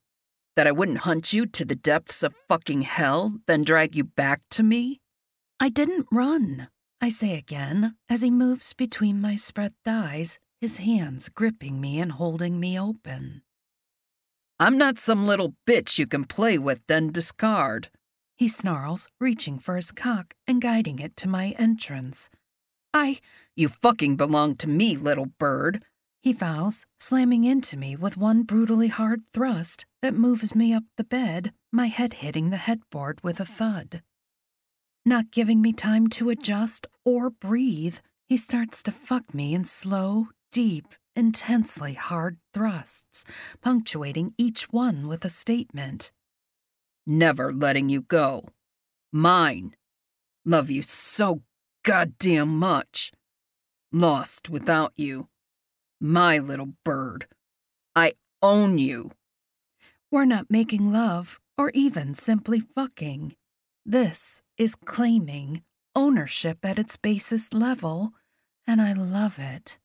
That I wouldn't hunt you to the depths of fucking hell, then drag you back to me? I didn't run, I say again, as he moves between my spread thighs, his hands gripping me and holding me open. I'm not some little bitch you can play with then discard. He snarls, reaching for his cock and guiding it to my entrance. I. You fucking belong to me, little bird. He vows, slamming into me with one brutally hard thrust that moves me up the bed, my head hitting the headboard with a thud. Not giving me time to adjust or breathe, he starts to fuck me in slow, deep, intensely hard thrusts, punctuating each one with a statement. Never letting you go. Mine. Love you so goddamn much. Lost without you. My little bird. I own you. We're not making love or even simply fucking. This is claiming ownership at its basest level, and I love it.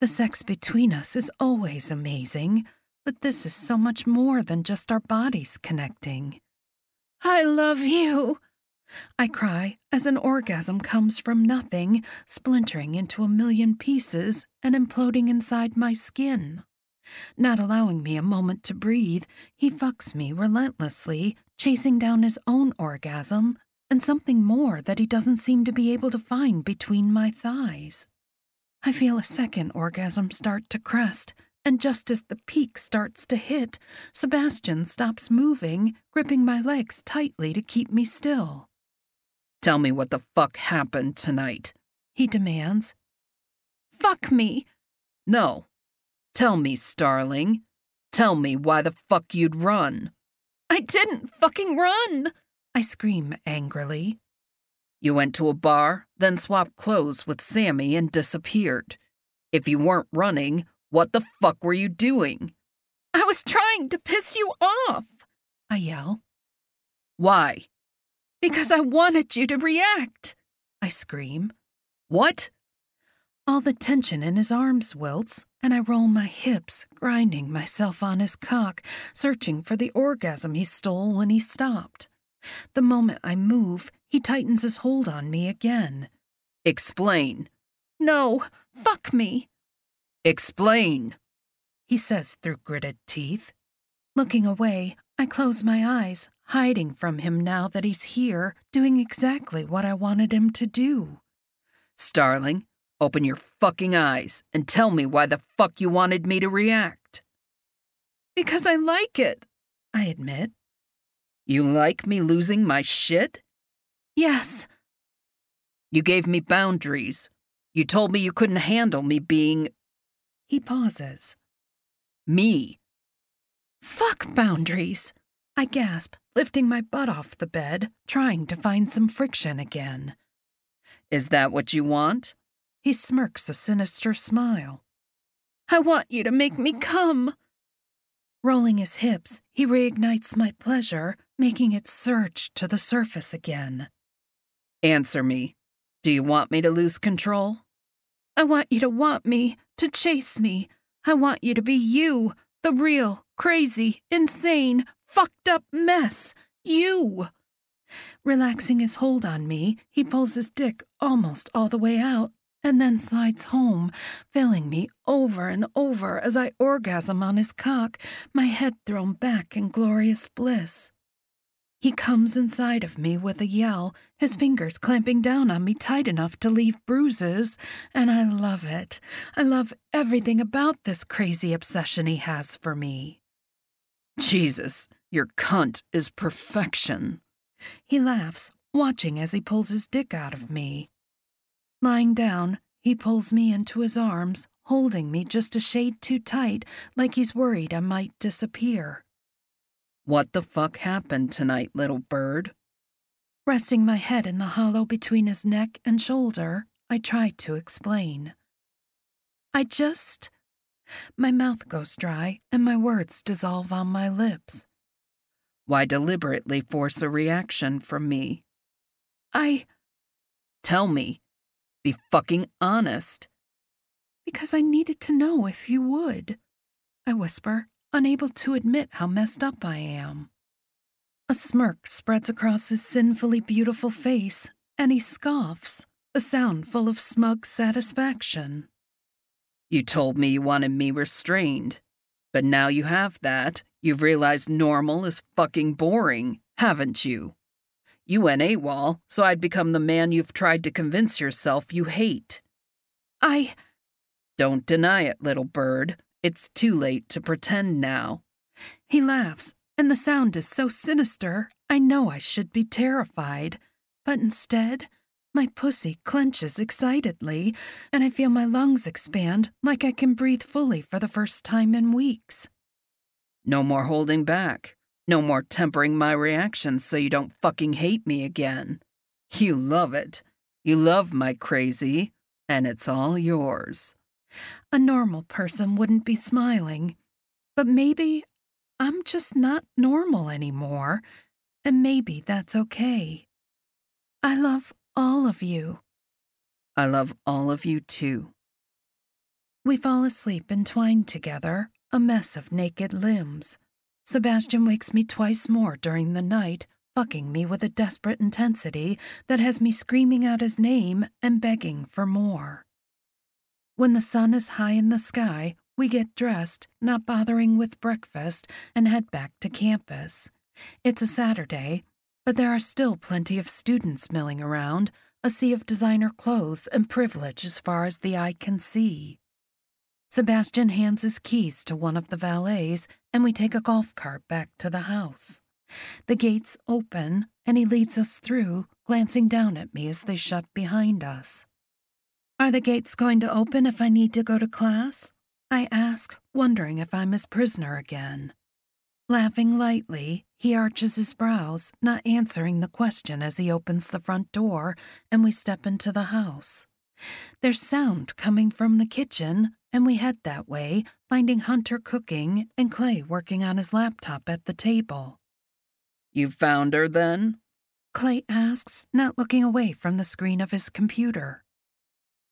The sex between us is always amazing, but this is so much more than just our bodies connecting. I love you! I cry as an orgasm comes from nothing, splintering into a million pieces and imploding inside my skin. Not allowing me a moment to breathe, he fucks me relentlessly, chasing down his own orgasm and something more that he doesn't seem to be able to find between my thighs. I feel a second orgasm start to crest, and just as the peak starts to hit, Sebastian stops moving, gripping my legs tightly to keep me still. Tell me what the fuck happened tonight, he demands. Fuck me. No. Tell me, Starling. Tell me why the fuck you'd run. I didn't fucking run, I scream angrily. You went to a bar, then swapped clothes with Sammy and disappeared. If you weren't running, what the fuck were you doing? I was trying to piss you off, I yell. Why? Because I wanted you to react, I scream. What? All the tension in his arms wilts, and I roll my hips, grinding myself on his cock, searching for the orgasm he stole when he stopped. The moment I move, he tightens his hold on me again. Explain. No, fuck me. Explain, he says through gritted teeth. Looking away, I close my eyes, hiding from him now that he's here, doing exactly what I wanted him to do. Starling, open your fucking eyes and tell me why the fuck you wanted me to react. Because I like it, I admit. You like me losing my shit? Yes. You gave me boundaries. You told me you couldn't handle me being. He pauses. Me. Fuck boundaries. I gasp, lifting my butt off the bed, trying to find some friction again. Is that what you want? He smirks a sinister smile. I want you to make me come. Rolling his hips, he reignites my pleasure, making it surge to the surface again. Answer me. Do you want me to lose control? I want you to want me, to chase me. I want you to be you, the real, crazy, insane, fucked up mess. You. Relaxing his hold on me, he pulls his dick almost all the way out and then slides home, filling me over and over as I orgasm on his cock, my head thrown back in glorious bliss. He comes inside of me with a yell, his fingers clamping down on me tight enough to leave bruises, and I love it. I love everything about this crazy obsession he has for me. Jesus, your cunt is perfection. He laughs, watching as he pulls his dick out of me. Lying down, he pulls me into his arms, holding me just a shade too tight, like he's worried I might disappear. What the fuck happened tonight, little bird? Resting my head in the hollow between his neck and shoulder, I try to explain. I just. My mouth goes dry and my words dissolve on my lips. Why deliberately force a reaction from me? I. Tell me. Be fucking honest. Because I needed to know if you would. I whisper, unable to admit how messed up I am. A smirk spreads across his sinfully beautiful face, and he scoffs, a sound full of smug satisfaction. You told me you wanted me restrained. But now you have that, you've realized normal is fucking boring, haven't you? You went AWOL, so I'd become the man you've tried to convince yourself you hate. I. Don't deny it, little bird. It's too late to pretend now. He laughs, and the sound is so sinister, I know I should be terrified. But instead, my pussy clenches excitedly, and I feel my lungs expand like I can breathe fully for the first time in weeks. No more holding back. No more tempering my reactions so you don't fucking hate me again. You love it. You love my crazy, and it's all yours. A normal person wouldn't be smiling. But maybe I'm just not normal anymore, and maybe that's okay. I love all of you. I love all of you too. We fall asleep entwined together, a mess of naked limbs. Sebastian wakes me twice more during the night, fucking me with a desperate intensity that has me screaming out his name and begging for more. When the sun is high in the sky, we get dressed, not bothering with breakfast, and head back to campus. It's a Saturday, but there are still plenty of students milling around, a sea of designer clothes and privilege as far as the eye can see. Sebastian hands his keys to one of the valets, and we take a golf cart back to the house. The gates open, and he leads us through, glancing down at me as they shut behind us. Are the gates going to open if I need to go to class? I ask, wondering if I'm his prisoner again. Laughing lightly, he arches his brows, not answering the question as he opens the front door and we step into the house. There's sound coming from the kitchen, and we head that way, finding Hunter cooking and Clay working on his laptop at the table. You found her then? Clay asks, not looking away from the screen of his computer.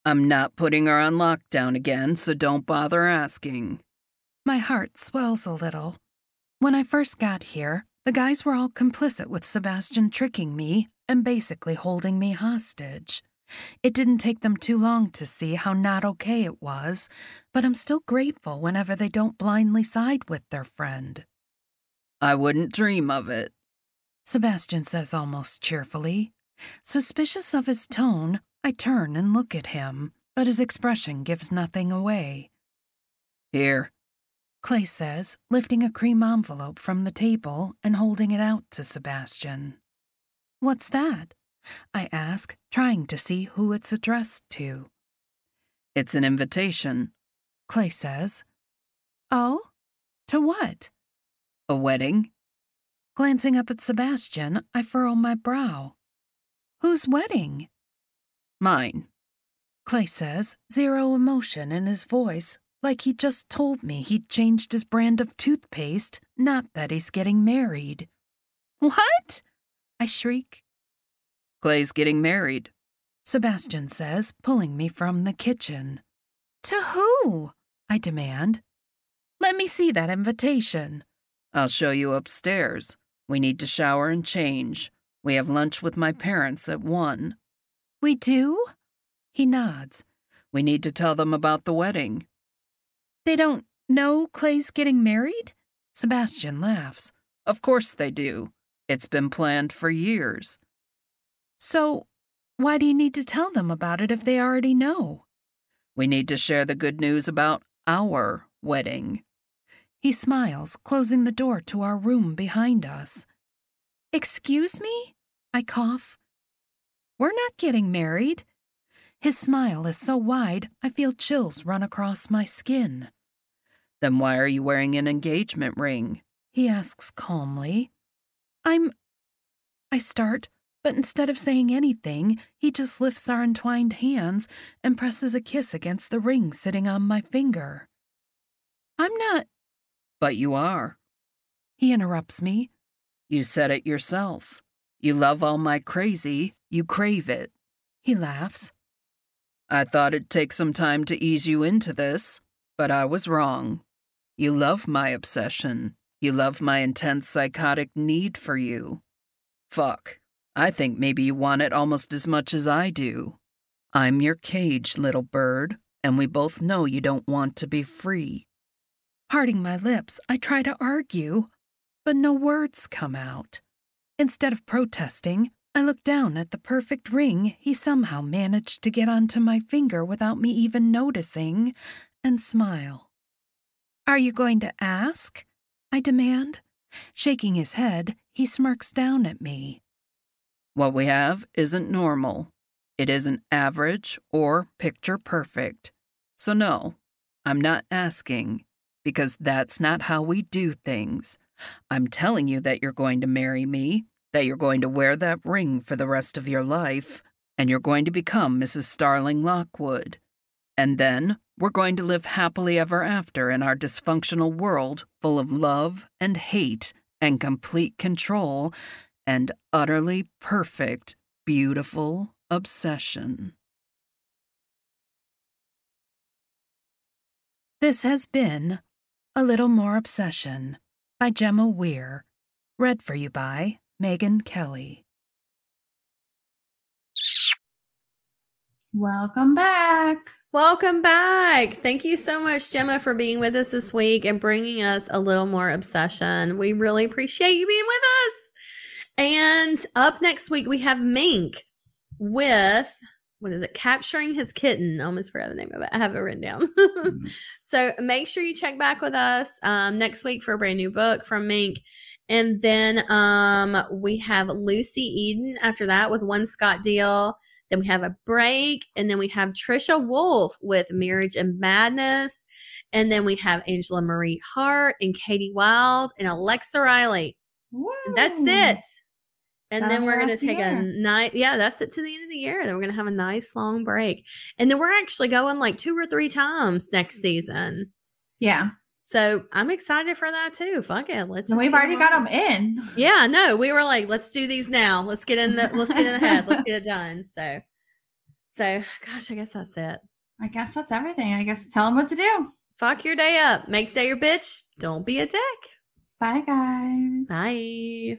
I'm not putting her on lockdown again, so don't bother asking. My heart swells a little. When I first got here, the guys were all complicit with Sebastian tricking me and basically holding me hostage. It didn't take them too long to see how not okay it was, but I'm still grateful whenever they don't blindly side with their friend. I wouldn't dream of it. Sebastian says almost cheerfully. Suspicious of his tone, I turn and look at him, but his expression gives nothing away. Here. Clay says, lifting a cream envelope from the table and holding it out to Sebastian. What's that? I ask, trying to see who it's addressed to. It's an invitation. Clay says. Oh? To what? A wedding? Glancing up at Sebastian, I furrow my brow. Whose wedding? Mine. Clay says, zero emotion in his voice, like he just told me he'd changed his brand of toothpaste, not that he's getting married. What? I shriek. Clay's getting married. Sebastian says, pulling me from the kitchen. To who? I demand. Let me see that invitation. I'll show you upstairs. We need to shower and change. We have lunch with my parents at one. We do? He nods. We need to tell them about the wedding. They don't know Clay's getting married? Sebastian laughs. Of course they do. It's been planned for years. So, why do you need to tell them about it if they already know? We need to share the good news about our wedding. He smiles, closing the door to our room behind us. Excuse me? I cough. We're not getting married. His smile is so wide, I feel chills run across my skin. Then why are you wearing an engagement ring? He asks calmly. I'm. I start, but instead of saying anything, he just lifts our entwined hands and presses a kiss against the ring sitting on my finger. I'm not. But you are. He interrupts me. You said it yourself. You love all my crazy, you crave it. He laughs. I thought it'd take some time to ease you into this, but I was wrong. You love my obsession. You love my intense psychotic need for you. Fuck. I think maybe you want it almost as much as I do. I'm your cage, little bird, and we both know you don't want to be free. Parting my lips, I try to argue, but no words come out. Instead of protesting, I look down at the perfect ring he somehow managed to get onto my finger without me even noticing and smile. Are you going to ask? I demand. Shaking his head, he smirks down at me. What we have isn't normal. It isn't average or picture perfect. So, no, I'm not asking, because that's not how we do things. I'm telling you that you're going to marry me, that you're going to wear that ring for the rest of your life, and you're going to become Mrs. Starling Lockwood. And then we're going to live happily ever after in our dysfunctional world full of love and hate and complete control and utterly perfect, beautiful obsession. This has been A Little More Obsession by Gemma Weir, read for you by Megan Kelly. Welcome back. Welcome back. Thank you so much, Gemma, for being with us this week and bringing us a little more obsession. We really appreciate you being with us. And up next week, we have Mink with what is it? Capturing his kitten. I almost forgot the name of it. I have it written down. *laughs* so make sure you check back with us um, next week for a brand new book from Mink. And then um, we have Lucy Eden after that with One Scott Deal. Then we have a break. And then we have Trisha Wolf with Marriage and Madness. And then we have Angela Marie Hart and Katie Wild and Alexa Riley. And that's it. And then we're going to take a night. Yeah, that's it to the end of the year. Then we're going to have a nice long break. And then we're actually going like two or three times next season. Yeah. So I'm excited for that too. Fuck it. Let's. We've already got them in. *laughs* Yeah, no, we were like, let's do these now. Let's get in the let's get in the head. Let's get it done. So so gosh, I guess that's it. I guess that's everything. I guess tell them what to do. Fuck your day up. Make today your bitch. Don't be a dick. Bye, guys. Bye